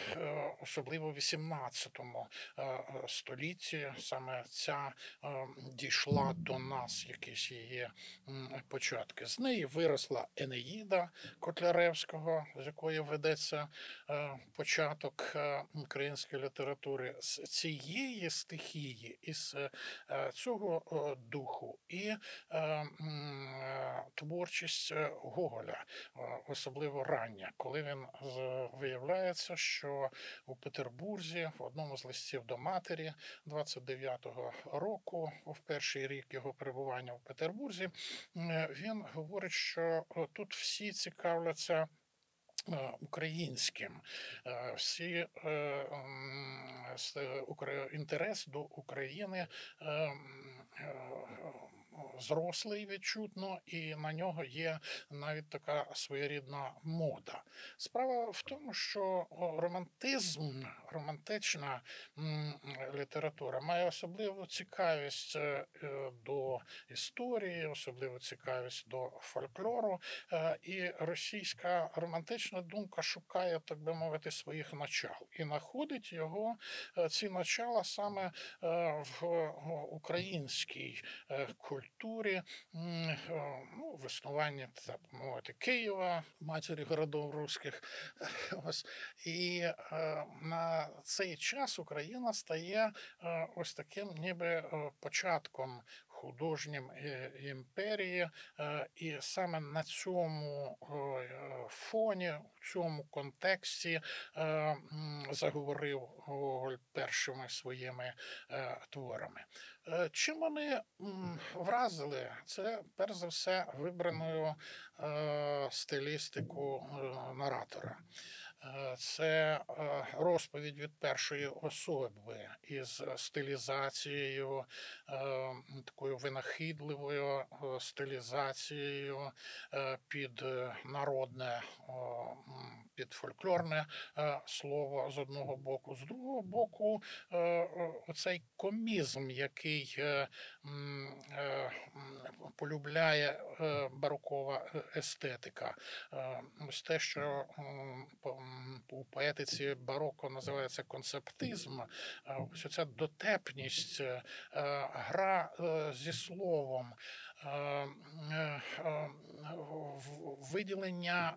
особливо в 18 е, столітті. Саме ця е, дійшла до нас якісь її початки. З неї виросла Енеїда Котляревського, з якої ведеться е, початок е, української літератури. З цієї стихії, із е, цього е, духу і е, е, творчість е, Гоголя, е, особливо рання, коли він виявляється, що у Петербурзі в одному з листів до матері 29-го року, в перший рік його перебування в Петербурзі, він говорить, що тут всі цікавляться е, українським. Е, Всі е, інтерес до України зрослий відчутно, і на нього є навіть така своєрідна мода. Справа в тому, що романтизм, романтична література має особливу цікавість е, е, до історії, особливу цікавість до фольклору. Е, І російська романтична думка шукає, так би мовити, своїх начал і знаходить його ці начала саме в українській культурі, ну, в існуванні так мовити Києва, матері городов руських. Ось і е, цей час Україна стає е, ось таким, ніби е, початком художнім е, імперії, і саме на цьому фоні, в цьому контексті заговорив Гоголь першими своїми творами. Чим вони вразили? Це перш за все вибраною стилістику наратора. Е, Це е, розповідь від першої особи із стилізацією, е, такою винахідливою стилізацією під народне, під фольклорне слово з одного боку, з другого боку, оцей комізм, який полюбляє барокова естетика. Ось те, що у поетиці бароко називається концептизм, е, ось ця дотепність, е, е, гра зі словом. Виділення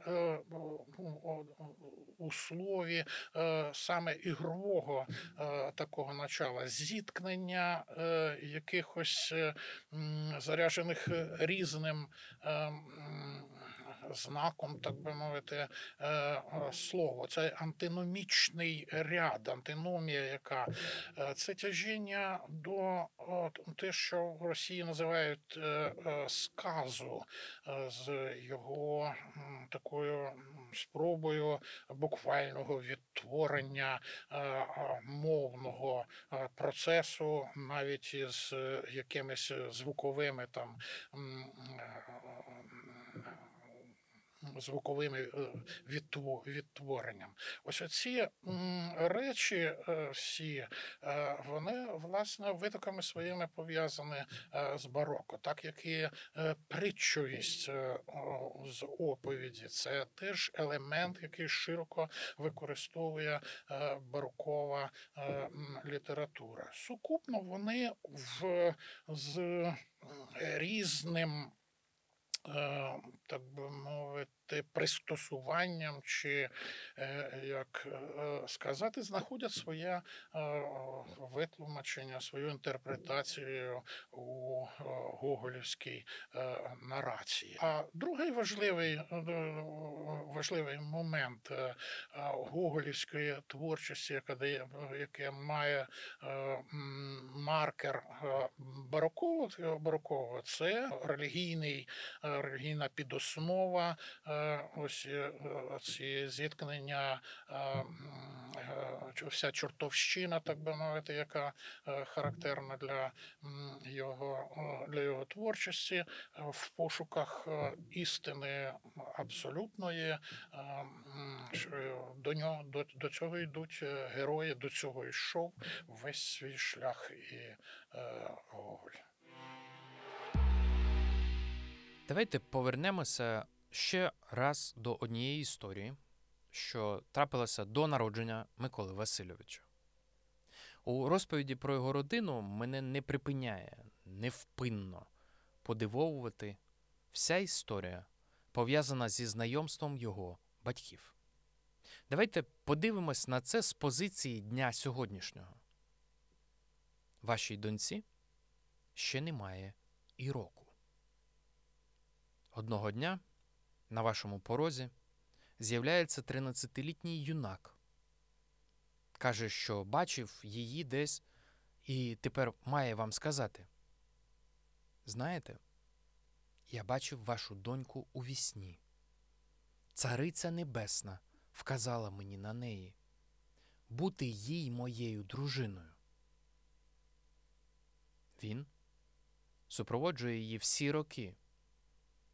у- слові саме ігрового такого начала, зіткнення якихось заряджених різним знаком, так би мовити, е, слово. Це антиномічний ряд, антиномія, яка е, це тяжіння до те, що в Росії називають е, сказу з його такою спробою буквального відтворення мовного процесу, навіть із якимись звуковими там. Звуковими е, відтворенням. Ось оці речі е, всі, е, вони власне витоками своїми пов'язані з бароко, так як і притчовість з оповіді. Це теж елемент, який широко використовує барокова література. Сукупно вони в з різним. Е, Так би мовити, пристосуванням, чи е, як е, сказати, знаходять своє е, витлумачення, свою інтерпретацію у гоголівській нарації. А другий важливий, важливий момент гоголівської творчості, яка дає, яке має маркер барокового, барокового, це релігійний, релігійна підоснова, ось е, ці зіткнення, е, е, вся чортовщина, так би мовити, яка е, характерна для його, е, для його творчості, е, в пошуках е, істини абсолютної, е, до нього до, до цього йдуть е, герої, до цього йшов весь свій шлях і е, Гоголь. Давайте повернемося ще раз до однієї історії, що трапилася до народження Миколи Васильовича. У розповіді про його родину мене не припиняє невпинно подивовувати вся історія, пов'язана зі знайомством його батьків. Давайте подивимось на це з позиції дня сьогоднішнього. Вашій доньці ще немає і року. Одного дня на вашому порозі з'являється 13-літній юнак. Каже, що бачив її десь і тепер має вам сказати. Знаєте, я бачив вашу доньку у вісні. Цариця Небесна вказала мені на неї, бути їй моєю дружиною. Він супроводжує її всі роки,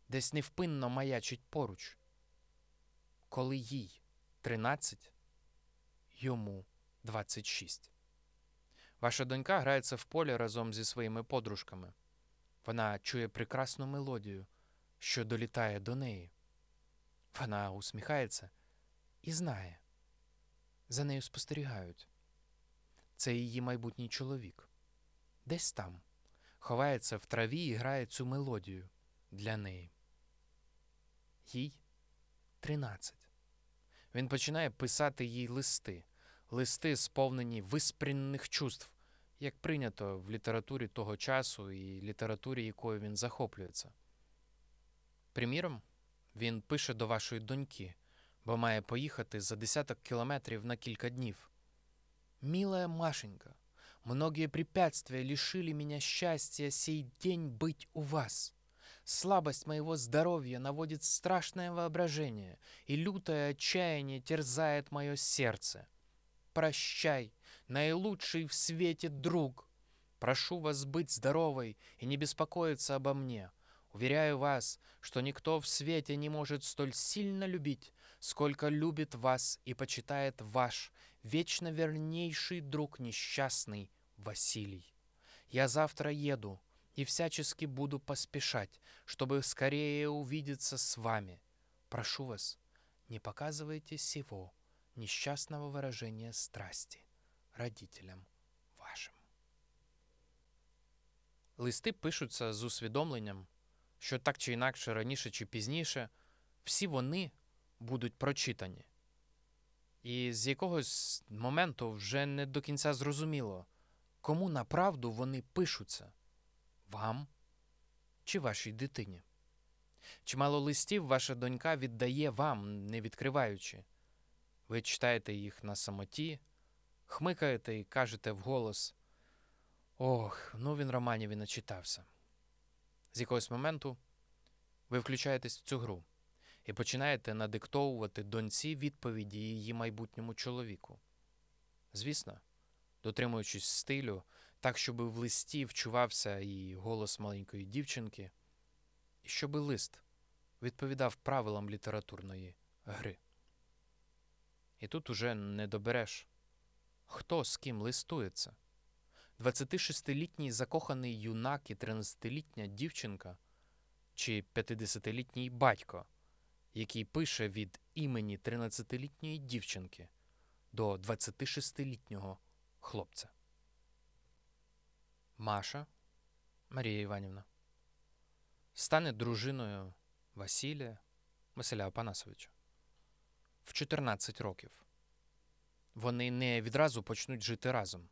десь невпинно маячить поруч. Коли їй 13, йому 26. Ваша донька грається в полі разом зі своїми подружками. Вона чує прекрасну мелодію, що долітає до неї. Вона усміхається і знає. За нею спостерігають. Це її майбутній чоловік. Десь там ховається в траві і грає цю мелодію для неї. Їй 13. Він починає писати їй листи, листи, сповнені виспрінених чувств, як прийнято в літературі того часу і літературі, якою він захоплюється. Приміром, він пише до вашої доньки, бо має поїхати за десяток кілометрів на кілька днів. «Милая Машенька, многие препятствия лишили меня счастья сей день быть у вас. Слабость моего здоровья наводит страшное воображение, и лютое отчаяние терзает мое сердце. Прощай, наилучший в свете друг. Прошу вас быть здоровой и не беспокоиться обо мне. Уверяю вас, что никто в свете не может столь сильно любить, сколько любит вас и почитает ваш вечно вернейший друг несчастный Василий. Я завтра еду и всячески буду поспешать, чтобы скорее увидеться с вами. Прошу вас, не показывайте сего несчастного выражения страсти родителям вашим. Листи пишуться з усвідомленням, що так чи інакше, раніше чи пізніше, всі вони будуть прочитані. І з якогось моменту вже не до кінця зрозуміло, кому направду вони пишуться вам чи вашій дитині. Чимало листів ваша донька віддає вам, не відкриваючи. Ви читаєте їх на самоті, хмикаєте і кажете вголос Ох, ну він романів і начитався. З якогось моменту ви включаєтесь в цю гру і починаєте надиктовувати доньці відповіді її майбутньому чоловіку. Звісно, дотримуючись стилю, так, щоб в листі вчувався і голос маленької дівчинки, і щоб лист відповідав правилам літературної гри. І тут уже не добереш, хто з ким листується. 26-літній закоханий юнак і 13-літня дівчинка чи 50-літній батько, який пише від імені 13-літньої дівчинки до 26-літнього хлопця. Маша Марія Іванівна стане дружиною Василія Василя Опанасовича в 14 років. Вони не відразу почнуть жити разом.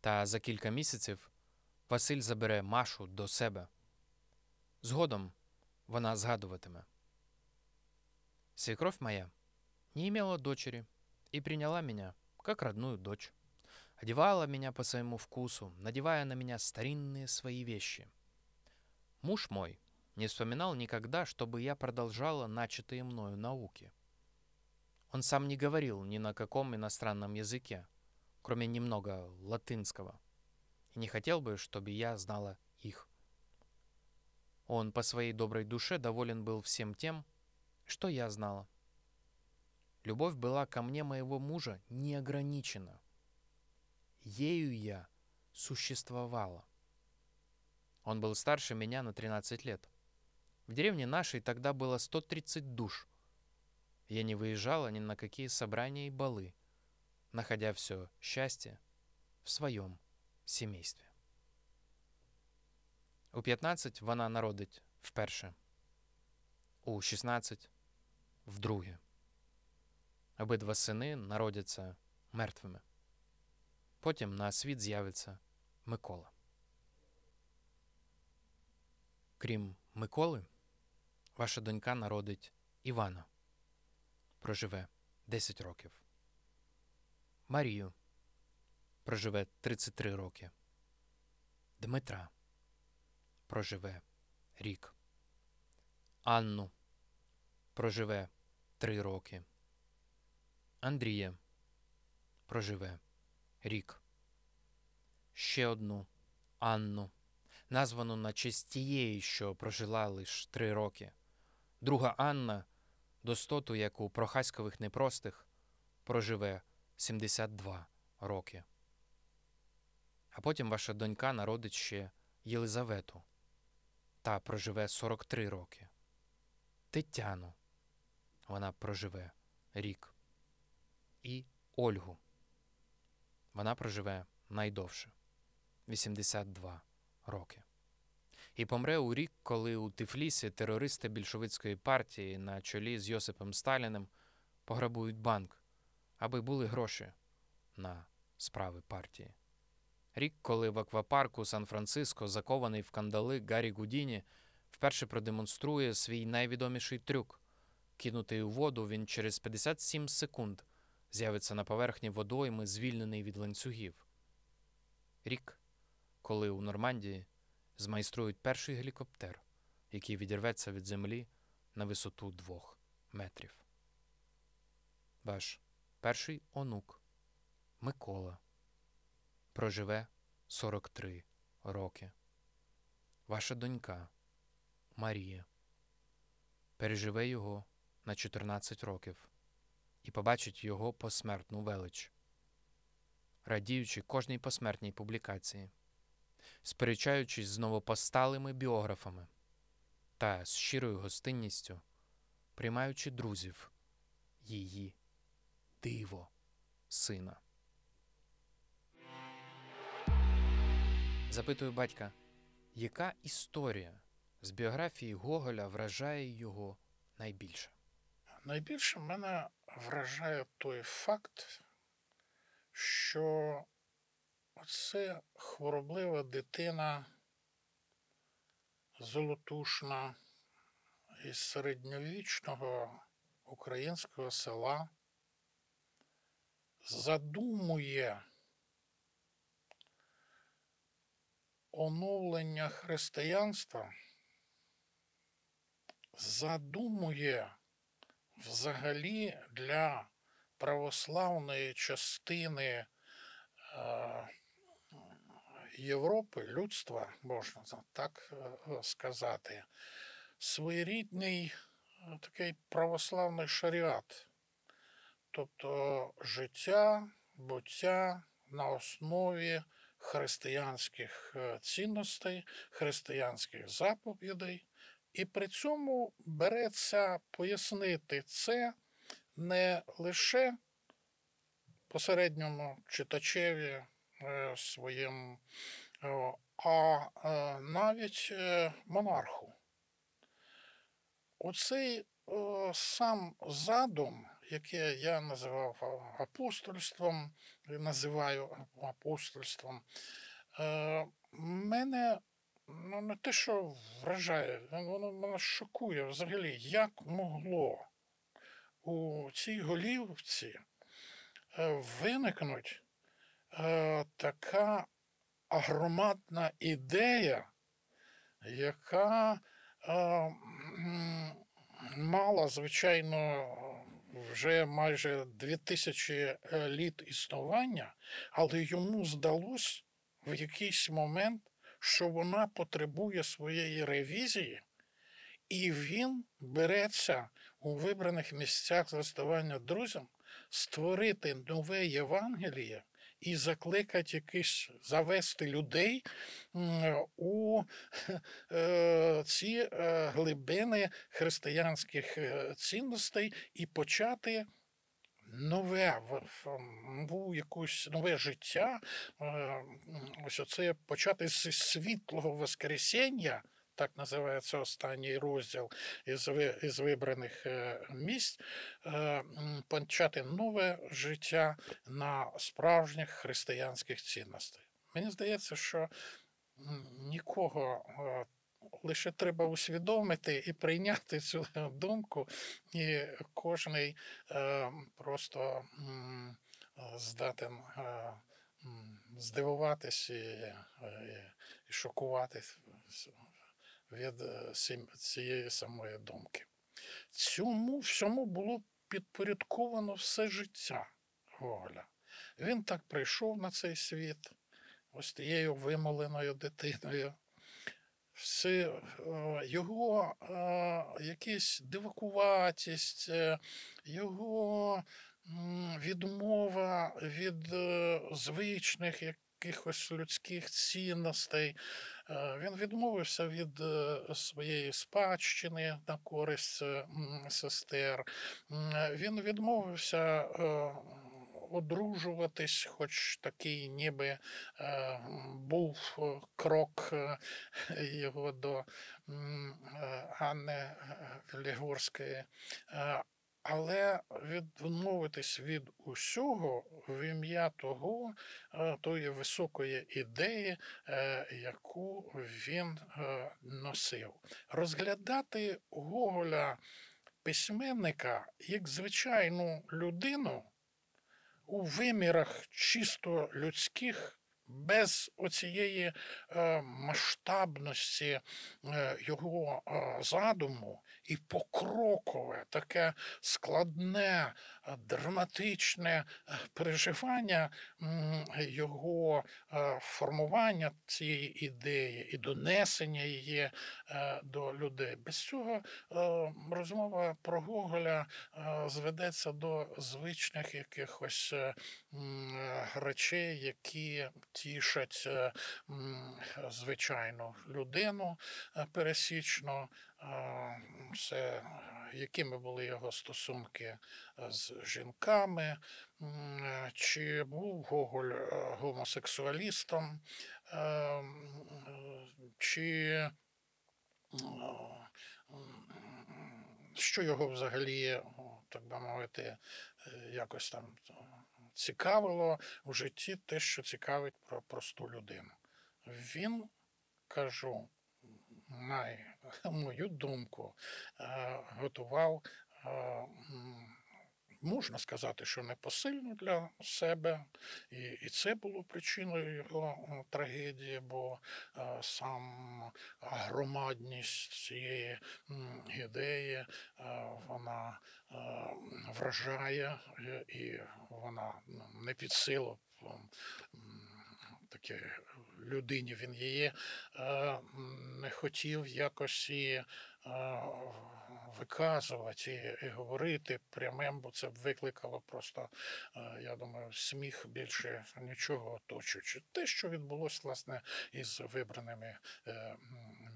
Та за кілька місяців Василь забере Машу до себе. Згодом вона згадуватиме. Свекровь моя не имела дочери и приняла меня как родную дочь. Одевала меня по своему вкусу, надевая на меня старинные свои вещи. Муж мой не вспоминал никогда, чтобы я продолжала начатые мною науки. Он сам не говорил ни на каком иностранном языке, кроме немного латынского, и не хотел бы, чтобы я знала их. Он по своей доброй душе доволен был всем тем, что я знала. Любовь была ко мне моего мужа неограничена. Ею я существовала. Он был старше меня на 13 лет. В деревне нашей тогда было 130 душ. Я не выезжала ни на какие собрания и балы, находя все счастье в своем сімействі. У 15 вона народить вперше, у 16 вдруге. Обидва сини народяться мертвими. Потім на світ з'явиться Микола. Крім Миколи, ваша донька народить Івана. Проживе 10 років. Марію проживе 33 роки. Дмитра проживе рік. Анну проживе три роки. Андрія проживе рік. Ще одну Анну, названу на честь тієї, що прожила лише три роки. Друга Анна, достоту, як у Прохаськових непростих, проживе 72 роки. А потім ваша донька народить ще Єлизавету та проживе 43 роки. Тетяну вона проживе рік. І Ольгу вона проживе найдовше 82 роки. І помре у рік, коли у Тифлісі терористи більшовицької партії на чолі з Йосипом Сталіним пограбують банк, аби були гроші на справи партії. Рік, коли в аквапарку Сан-Франциско, закований в кандали Гаррі Гудіні, вперше продемонструє свій найвідоміший трюк. Кинутий у воду, він через 57 секунд з'явиться на поверхні водойми, звільнений від ланцюгів. Рік, коли у Нормандії змайструють перший гелікоптер, який відірветься від землі на висоту двох метрів. Ваш перший онук Микола проживе 43 роки. Ваша донька Марія переживе його на 14 років і побачить його посмертну велич, радіючи кожній посмертній публікації, сперечаючись з новопосталими біографами та з щирою гостинністю, приймаючи друзів її диво сина. Запитую батька, яка історія з біографії Гоголя вражає його найбільше? Найбільше в мене вражає той факт, що оце хвороблива дитина, золотушна із середньовічного українського села задумує оновлення християнства, задумує взагалі для православної частини е, Європи, людства, можна так е, сказати, своєрідний е, такий православний шаріат, тобто життя, буття на основі християнських цінностей, християнських заповідей. І при цьому береться пояснити це не лише посередньому читачеві е, своїм, е, а е, навіть е, монарху. Оцей сам задум, який я називав апостольством, називаю апостольством, мене ну, не те, що вражає, воно мене шокує взагалі, як могло у цій голівці е, виникнуть е, така громадна ідея, яка е, мала, звичайно, вже майже 2000 літ існування, але йому здалось в якийсь момент, що вона потребує своєї ревізії, і він береться у вибраних місцях зроставання друзям створити нове Євангеліє і закликати якийсь завести людей у е, ці е, глибини християнських е, цінностей і почати. Нове в, в нову якусь нове життя, е, ось оце почати з світлого Воскресіння, так називається останній розділ із, із вибраних е, місць, е, почати нове життя на справжніх християнських цінностей. Мені здається, що нікого лише треба усвідомити і прийняти цю думку, і кожний е, просто е, здатен е, здивуватись і, е, шокуватись від е, цієї самої думки. Цьому всьому було підпорядковано все життя Гоголя. Він так прийшов на цей світ, ось тією вимоленою дитиною. Все, його е, якась дивакуватість, е, його відмова від е, звичних якихось людських цінностей. Він відмовився від своєї спадщини на користь сестер. Він відмовився одружуватись, хоч такий ніби е, був е, крок е, його до е, Анни Лігорської. Але відмовитись від усього в ім'я того, тої високої ідеї, яку він носив. Розглядати Гоголя письменника як звичайну людину у вимірах чисто людських. Без оцієї е, масштабності е, його е, задуму і покрокове, таке складне, драматичне е, переживання його е, формування цієї ідеї і донесення її е, до людей. Без цього розмова про Гоголя зведеться до звичних якихось речей, які тішать звичайну людину пересічну. Е, Це якими були його стосунки е, з жінками, е, чи був Гоголь е, гомосексуалістом, чи е, що його взагалі, так би мовити, якось там цікавило в житті те, що цікавить про просту людину. Він, кажу, на [LAUGHS] мою думку, е, готував, е, можна сказати, що непосильно для себе, і, це було причиною його е, трагедії, бо сам громадність цієї ідеї, вона вражає і вона не під силу. Таке людині він її е, не хотів якось і е, виказувати і, говорити прямим, бо це б викликало просто, е, я думаю, сміх більше нічого оточуючи. Те, що відбулося, власне, із вибраними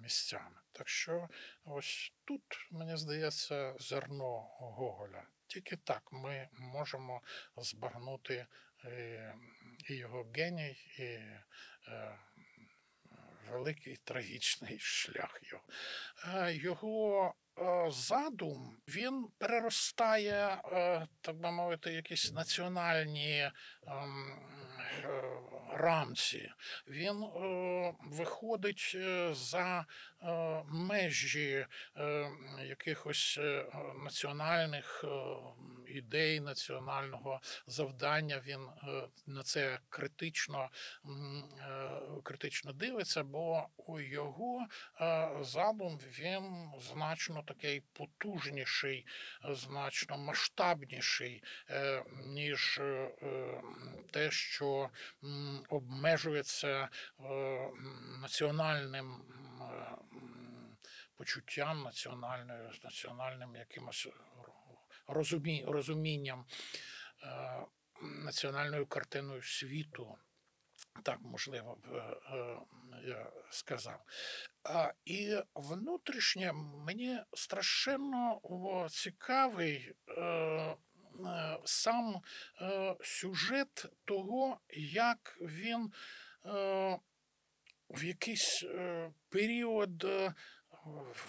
місцями. Так що ось тут, мені здається, зерно Гоголя. Тільки так ми можемо збагнути і його геній, і великий трагічний шлях його. Е, Його е, задум він переростає, е, так би мовити, якісь національні ем, е, рамці. Він е, виходить е, за е, межі е, якихось е, національних е, ідей, національного завдання. Він е, на це критично, е, критично дивиться, бо у його е, задум він значно такий потужніший, значно масштабніший, ніж те, що обмежується національним почуттям, національною, національним якимось розумі, розумінням, е, національною картиною світу. Так, можливо, е, е, я сказав. І внутрішнє мені страшенно цікавий е, сам сюжет того, як він в якийсь період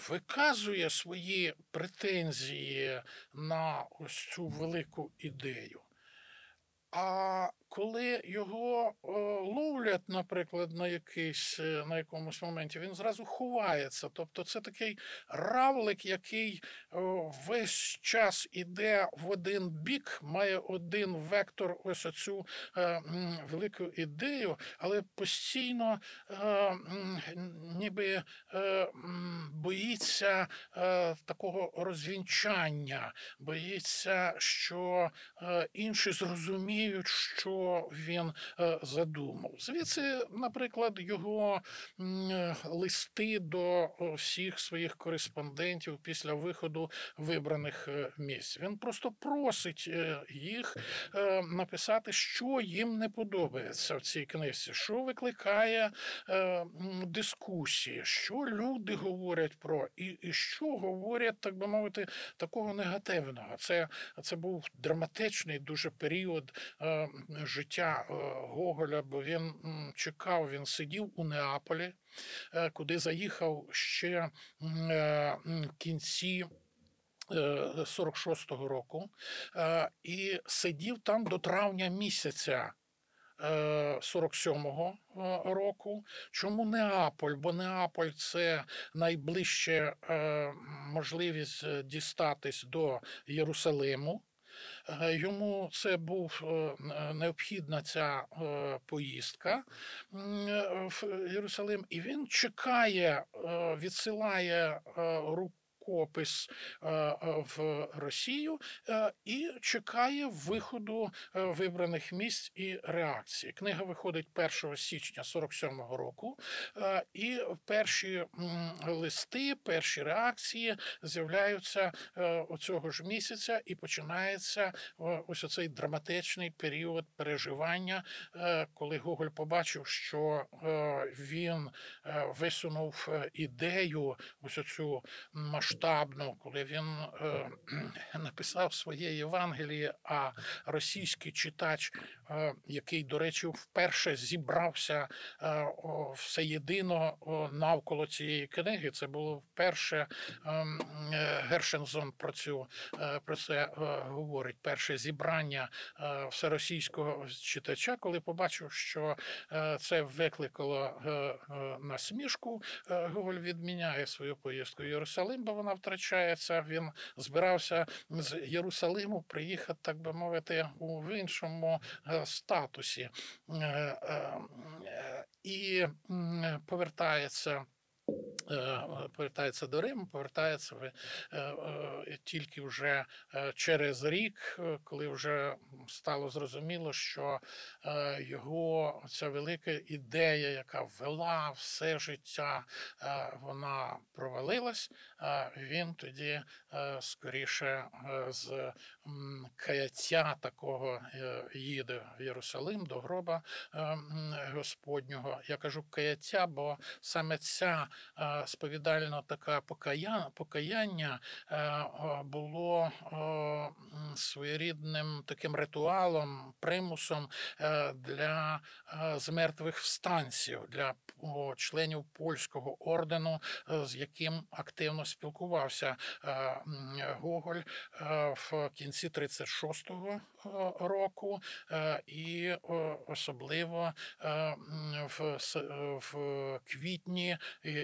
виказує свої претензії на ось цю велику ідею. А коли його е, ловлять, наприклад, на якийсь, е, на якомусь моменті, він зразу ховається. Тобто це такий равлик, який е, весь час іде в один бік, має один вектор, ось оцю е, велику ідею, але постійно ніби боїться е, такого розвінчання, боїться, що е, інші зрозуміють, що він е, задумав. Звідси, наприклад, його листи до всіх своїх кореспондентів після виходу вибраних місць. Він просто просить їх написати, що їм не подобається в цій книжці, що викликає дискусії, що люди говорять про, і, і що говорять, так би мовити, такого негативного. Це, це був драматичний дуже період е, життя е, Гоголя, бо він м, чекав, він сидів у Неаполі, е, куди заїхав ще е, кінці. е, 46-го року е, і сидів там до травня місяця е, 47-го е, року. Чому Неаполь? Бо Неаполь це найближче е, можливість е, дістатись до Єрусалиму. Е, Йому це був е, необхідна ця е, поїздка е, в Єрусалим, і він чекає, е, відсилає е, рукопис е, в Росію е, і чекає виходу е, вибраних місць і реакції. Книга виходить 1 січня 47-го року, і перші листи, перші реакції з'являються оцього ж місяця, і починається ось оцей драматичний період переживання, коли Гоголь побачив, що він висунув ідею, ось оцю масштабну, коли він е, [CLEARS THROAT] написав своє Євангеліє, а російський читач, який, до речі, вперше зібрався е, о, всеєдино о, навколо цієї книги, це було вперше ем, е, Гершензон про цю е, про це е, говорить. Перше зібрання е, всеросійського читача, коли побачив, що е, це викликало е, е, насмішку, е, Гоголь відміняє свою поїздку в Єрусалим, бо вона втрачається. Він збирався з Єрусалиму приїхати, так би мовити, в іншому е, статусі Е, е, е, і повертається. Е, Повертається до Риму, повертається е, е, тільки вже через рік, коли вже стало зрозуміло, що його ця велика ідея, яка вела все життя, вона провалилась. Він тоді скоріше з каяття такого їде в Єрусалим до гроба Господнього. Я кажу каяття, бо саме ця е, сповідальна така покаяння е, було своєрідним таким ритуалом, примусом е, для е, змертвих встанців, для членів польського ордену, е, з яким активно спілкувався е, Гоголь е, в кінці 36-го е, року, е, і особливо е, е, в квітні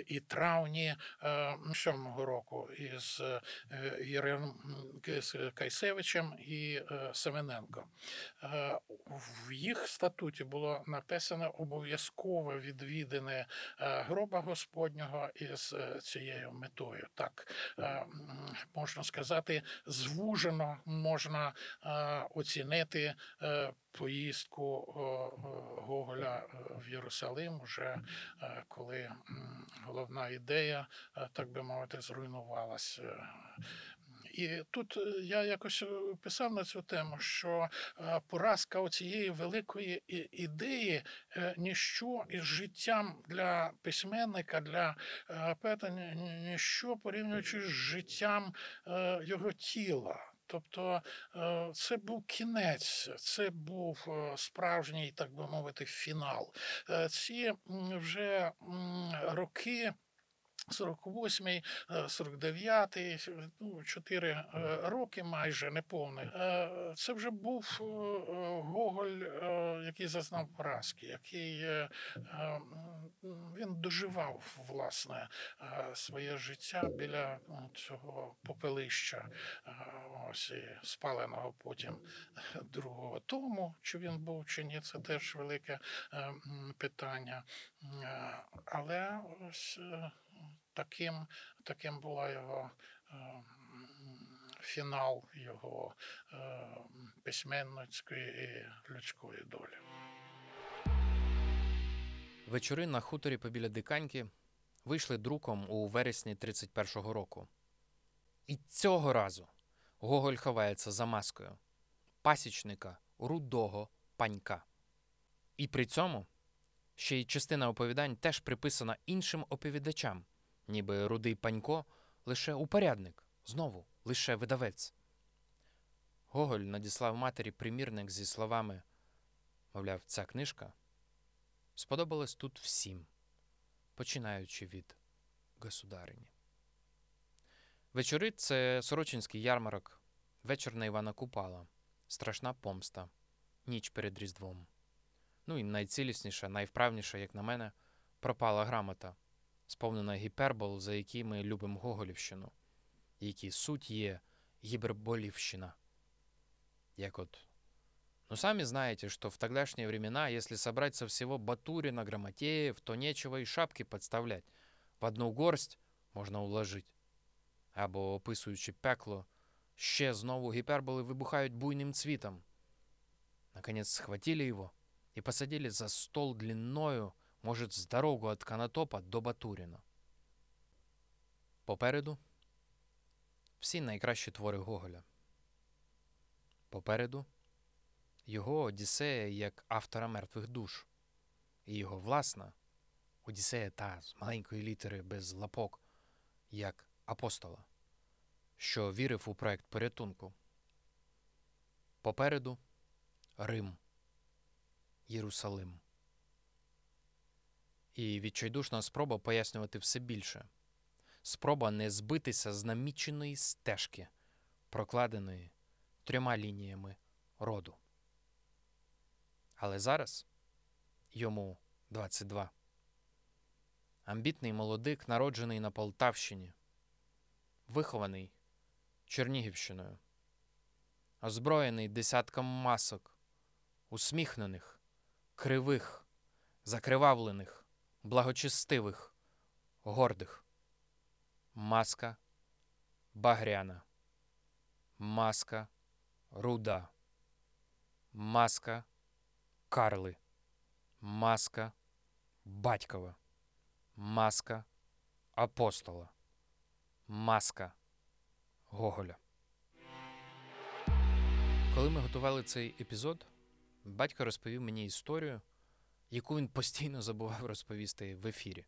і, травні е, сьомого року із е, Єрем Кайсевичем і е, Семененко. Е, В їх статуті було написано обов'язкове відвідини е, гроба Господнього із е, цією метою. Так е, можна сказати, звужено можна е, оцінити е, поїздку Гоголя е, в Єрусалим, вже е, коли головна ідея, е, так би мовити, зруйнувалась. е. І тут е, я якось писав на цю тему, що поразка оцієї великої ідеї ніщо із життям для письменника, для поета, ні- ні- ніщо порівнюючи з життям його тіла. Тобто е, це був кінець, це був е, справжній, так би мовити, фінал. Е, Ці вже роки 48-й, е, 49-й, ну, 4 е, роки майже неповний. Е, Це вже був е, е, Гоголь, е, який зазнав поразки, який е, е, він доживав власне е, своє життя біля цього попелища, е, ось і спаленого потім другого тому. Чи він був чи ні, це теж велике е, питання. Е, Але ось е, таким, таким була його е, фінал його е, письменницької і людської долі. Вечори на хуторі побіля Диканьки вийшли друком у вересні 31-го року. І цього разу Гоголь ховається за маскою пасічника рудого панька. І при цьому ще й частина оповідань теж приписана іншим оповідачам, ніби рудий панько лише упорядник, знову лише видавець. Гоголь надіслав матері примірник зі словами мовляв, ця книжка сподобалась тут всім, починаючи від государині. Вечори це Сорочинський ярмарок, вечір на Івана Купала, страшна помста, ніч перед Різдвом. Ну і найцілісніша, найвправніша, як на мене, пропала грамота, сповнена гіпербол, за які ми любимо Гоголівщину, які суть є гіберболівщина. Як от но сами знаете, что в тогдашние времена, если собрать со всего Батурина, Грамотеев, то нечего и шапки подставлять. В одну горсть можна уложить. Або, описуючи пекло, ще знову гіперболи вибухають буйним цвітом. Наконец схватили его и посадили за стол длинною, может, с дорогу от Канатопа до Батурина. Попереду всі найкращі твори Гоголя. Попереду його Одіссея як автора мертвих душ, і його власна Одіссея та з маленької літери без лапок, як апостола, що вірив у проект порятунку. Попереду Рим, Єрусалим. І відчайдушна спроба пояснювати все більше. Спроба не збитися з наміченої стежки, прокладеної трьома лініями роду. Але зараз йому 22. Амбітний молодик, народжений на Полтавщині, вихований Чернігівщиною, озброєний десятком масок, усміхнених, кривих, закривавлених, благочестивих, гордих. Маска багряна, маска руда, маска Карли, маска батькова, маска апостола, маска Гоголя. Коли ми готували цей епізод, батько розповів мені історію, яку він постійно забував розповісти в ефірі.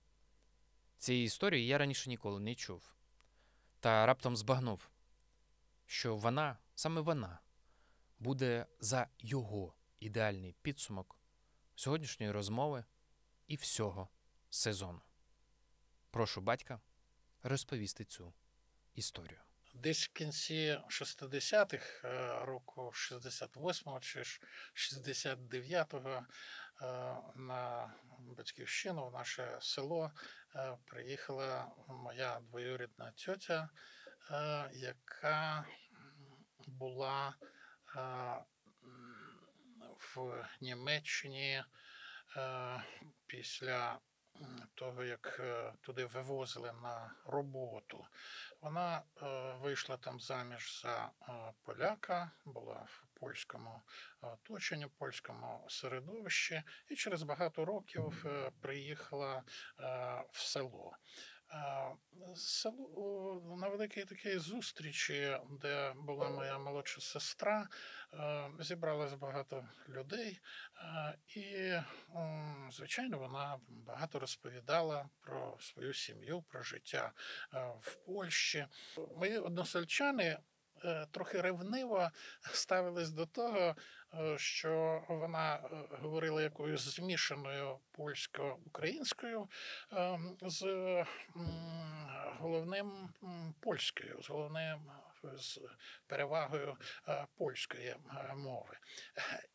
Цієї історії я раніше ніколи не чув, та раптом збагнув, що вона, саме вона, буде за його ідеальний підсумок сьогоднішньої розмови і всього сезону. Прошу батька розповісти цю історію. Десь в кінці 60-х, е, року 68-го чи 69-го е, на батьківщину, в наше село, е, приїхала моя двоюрідна тьотя, яка була в Німеччині після того, як е, туди вивозили на роботу. Вона е, вийшла там заміж за е, поляка, була в польському оточенні, польському середовищі, і через багато років приїхала в село. На великій такій зустрічі, де була моя молодша сестра, е, зібралось багато людей, е, і, звичайно, вона багато розповідала про свою сім'ю, про життя е, в Польщі. Мої односельчани трохи ревниво ставились до того, що вона е, говорила якоюсь змішаною польсько-українською е, з головним польською, з головним е, з перевагою е, польської е, мови.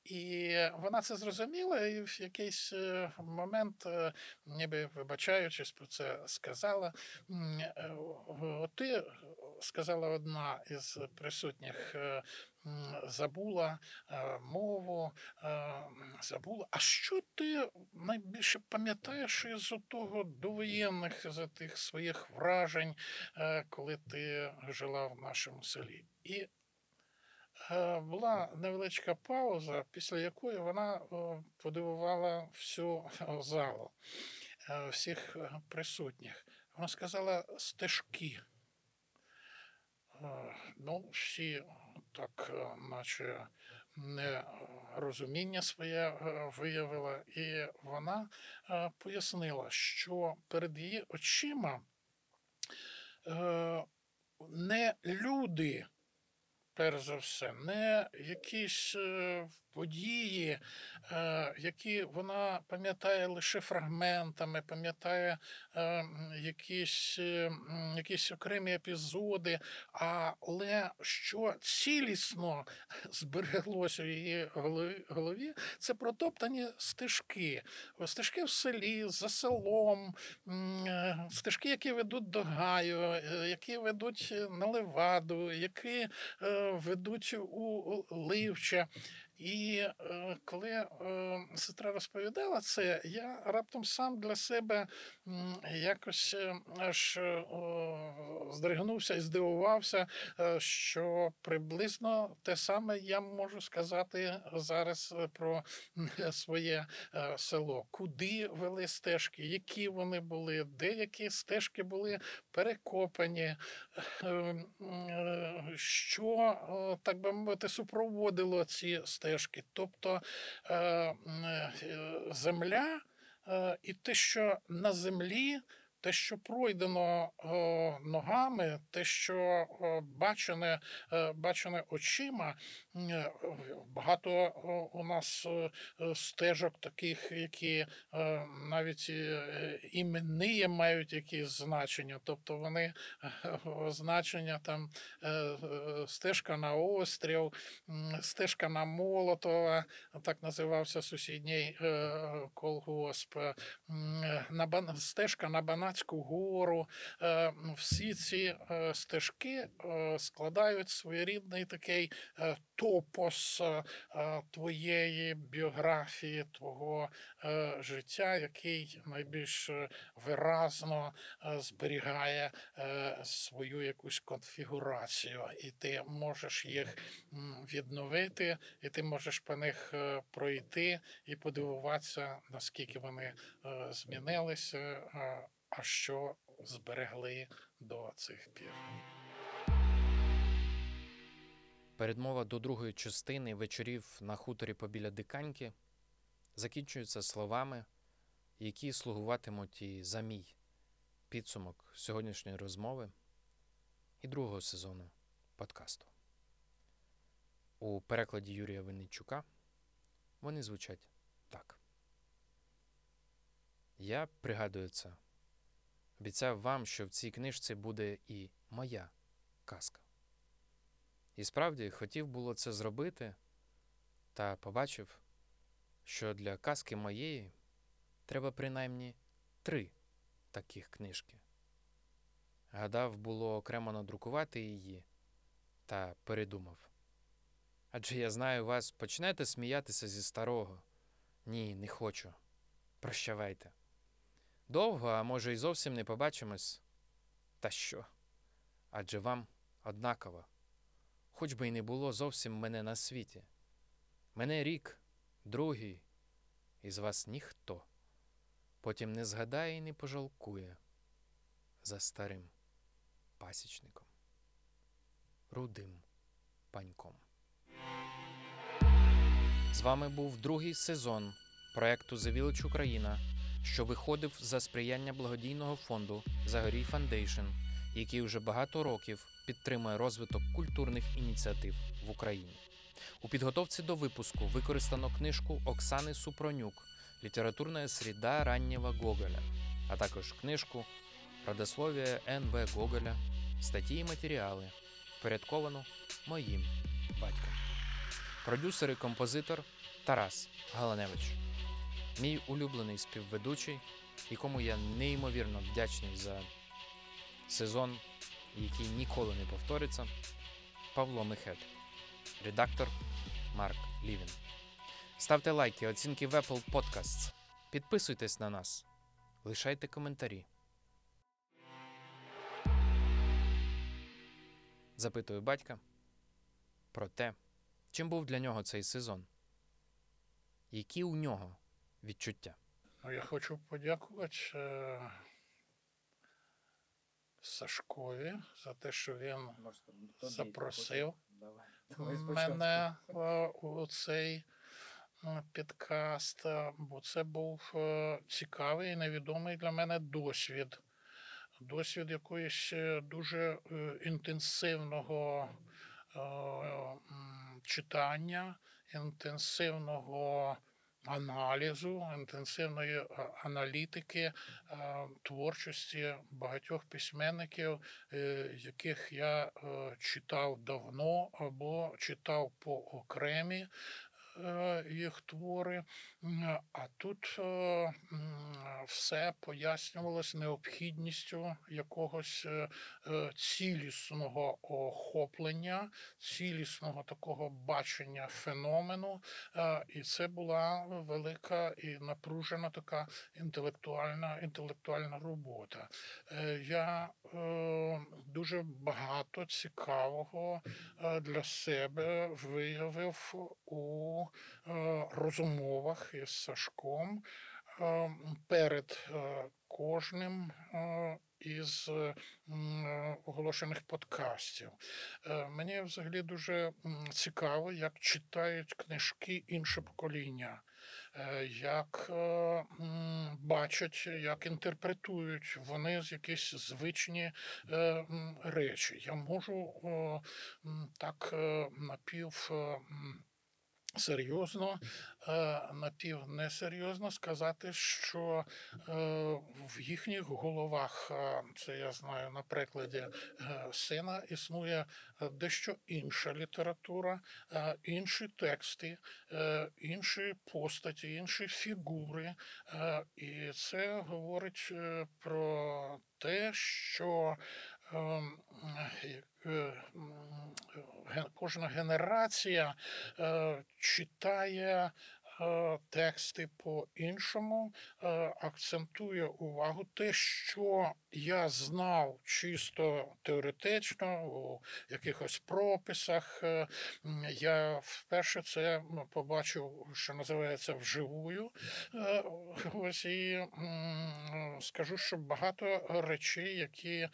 І вона це зрозуміла, і в якийсь е, момент, е, ніби вибачаючись про це, сказала: е, ти сказала одна із присутніх. е, Забула е, мову, е, забула. А що ти найбільше пам'ятаєш із того довоєнних з тих своїх вражень, коли ти жила в нашому селі? І була невеличка пауза, після якої вона подивувала всю залу, всіх присутніх. Вона сказала стежки. Е, Ну, всі так, е, наче не розуміння своє е, виявила, і вона е, пояснила, що перед її очима е, не люди, перш за все, не якісь е, події, е, які вона пам'ятає лише фрагментами, пам'ятає е, якісь, е, якісь окремі епізоди, але що цілісно [LAUGHS] збереглося в її голові, це протоптані стежки. Стежки в селі, за селом, стежки, які ведуть до гаю, які ведуть на леваду, які ведуть у Ливче. І е, коли е, сестра розповідала це, я раптом сам для себе якось е, аж е, здригнувся і здивувався, е, що приблизно те саме я можу сказати зараз е, про своє е, село. Куди вели стежки, які вони були, деякі стежки були перекопані, е, е, що, е, так би мовити, супроводило ці стежки. Тобто е, е, земля е, і те, що на землі. Те, що пройдено ногами, те, що бачене, бачене очима, багато е, у нас е, е, стежок, таких, які навіть іменні мають якісь значення, тобто вони значення там стежка на острів, стежка на Молотова, так називався сусідній колгосп, стежка на Банацьку гору. Всі ці стежки складають своєрідний такий топос е, е, твоєї біографії, твого е, життя, який найбільш виразно зберігає свою якусь конфігурацію, і ти можеш їх відновити, і ти можеш по них пройти і подивуватися, наскільки вони змінилися, а що зберегли до цих пір. Передмова до другої частини вечорів на хуторі побіля Диканьки закінчується словами, які слугуватимуть і за мій підсумок сьогоднішньої розмови і другого сезону подкасту. У перекладі Юрія Винничука вони звучать так. Я пригадую це. Обіцяв вам, що в цій книжці буде і моя казка. І справді хотів було це зробити, та побачив, що для казки моєї треба принаймні три таких книжки. Гадав було окремо надрукувати її, та передумав. Адже я знаю вас, почнете сміятися зі старого. Ні, не хочу. Прощавайте. Довго, а може, й зовсім не побачимось. Та що? Адже вам однаково хоч би й не було зовсім мене на світі. Мене рік, другий, із вас ніхто. Потім не згадає і не пожалкує за старим пасічником, рудим паньком. З вами був другий сезон проекту Village Україна, що виходив за сприяння благодійного фонду Загорій Foundation який вже багато років підтримує розвиток культурних ініціатив в Україні. У підготовці до випуску використано книжку Оксани Супронюк Літературна сріда раннього Гоголя, а також книжку Родословие Н.В. Гоголя, статті і матеріали, порядковано моїм батьком. Продюсер і композитор Тарас Галаневич. Мій улюблений співведучий, якому я неймовірно вдячний за сезон, який ніколи не повториться, Павло Мехет, редактор Марк Лівін. Ставте лайки, оцінки в Apple Podcasts. Підписуйтесь на нас, лишайте коментарі. Запитую батька про те, чим був для нього цей сезон. Які у нього відчуття? Ну, я хочу подякувати е, Сашкові за те, що він запросив мене е, у цей підкаст, е, бо це був е, цікавий і невідомий для мене досвід. Досвід якоїсь дуже інтенсивного читання, інтенсивного аналізу, інтенсивної е, аналітики е, творчості багатьох письменників, е, яких я читав давно або читав по окремі їх твори. А тут е, все пояснювалось необхідністю якогось е, е, цілісного охоплення, цілісного такого бачення феномену. Е, І це була велика і напружена така інтелектуальна, інтелектуальна робота. Е, Я е, дуже багато цікавого е, для себе виявив у е, розмовах із Сашком е, перед е, кожним із оголошених подкастів. Мені взагалі дуже цікаво, як читають книжки інше покоління, як бачать, як інтерпретують вони з якісь звичні речі. Я можу так напів. Серйозно, е, напів несерйозно сказати, що е, в їхніх головах, е, це я знаю на прикладі сина, існує дещо інша література, інші тексти, інші постаті, інші фігури. І це говорить про те, що кожна генерація е, читає е, тексти по-іншому, е, акцентує увагу. Те, що я знав чисто теоретично у якихось прописах. е, Я вперше це ну, побачив, що називається вживую. Е, Ось і скажу, що багато речей, які е,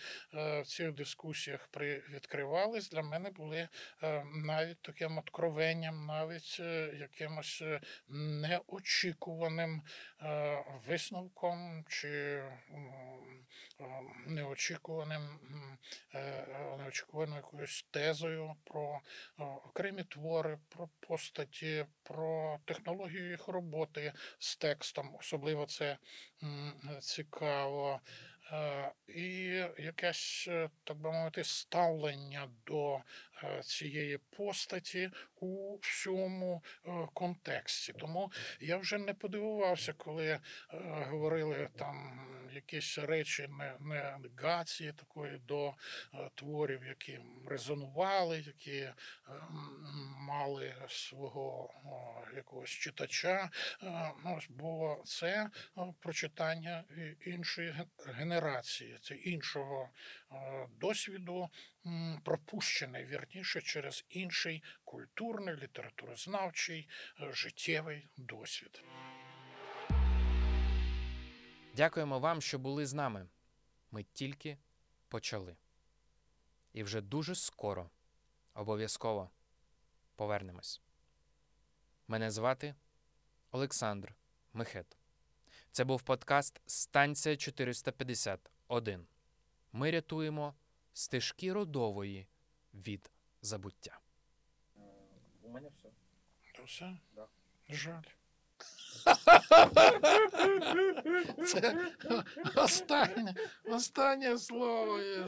в цих дискусіях відкривались, для мене були навіть таким откровенням, навіть якимось неочікуваним висновком чи неочікуваним е, е, неочікуваною якоюсь тезою про е, окремі твори, про постаті, про технологію їх роботи з текстом. Особливо це цікаво. І якесь, так би мовити, ставлення до цієї постаті у всьому е, контексті. Тому я вже не подивувався, коли е, говорили там якісь речі не- негації такої до е, творів, які резонували, які е, мали свого якогось читача. Е, ну, Бо це е, прочитання іншої генерації, це іншого е, досвіду, пропущений вірніше через інший культурний, літературознавчий, е, життєвий досвід. Дякуємо вам, що були з нами. Ми тільки почали. І вже дуже скоро обов'язково повернемось. Мене звати Олександр Мехет. Це був подкаст Станція 451. Ми рятуємо стежки родової від забуття. У мене все. То все? Да. Жаль. Це останнє, останнє слово є.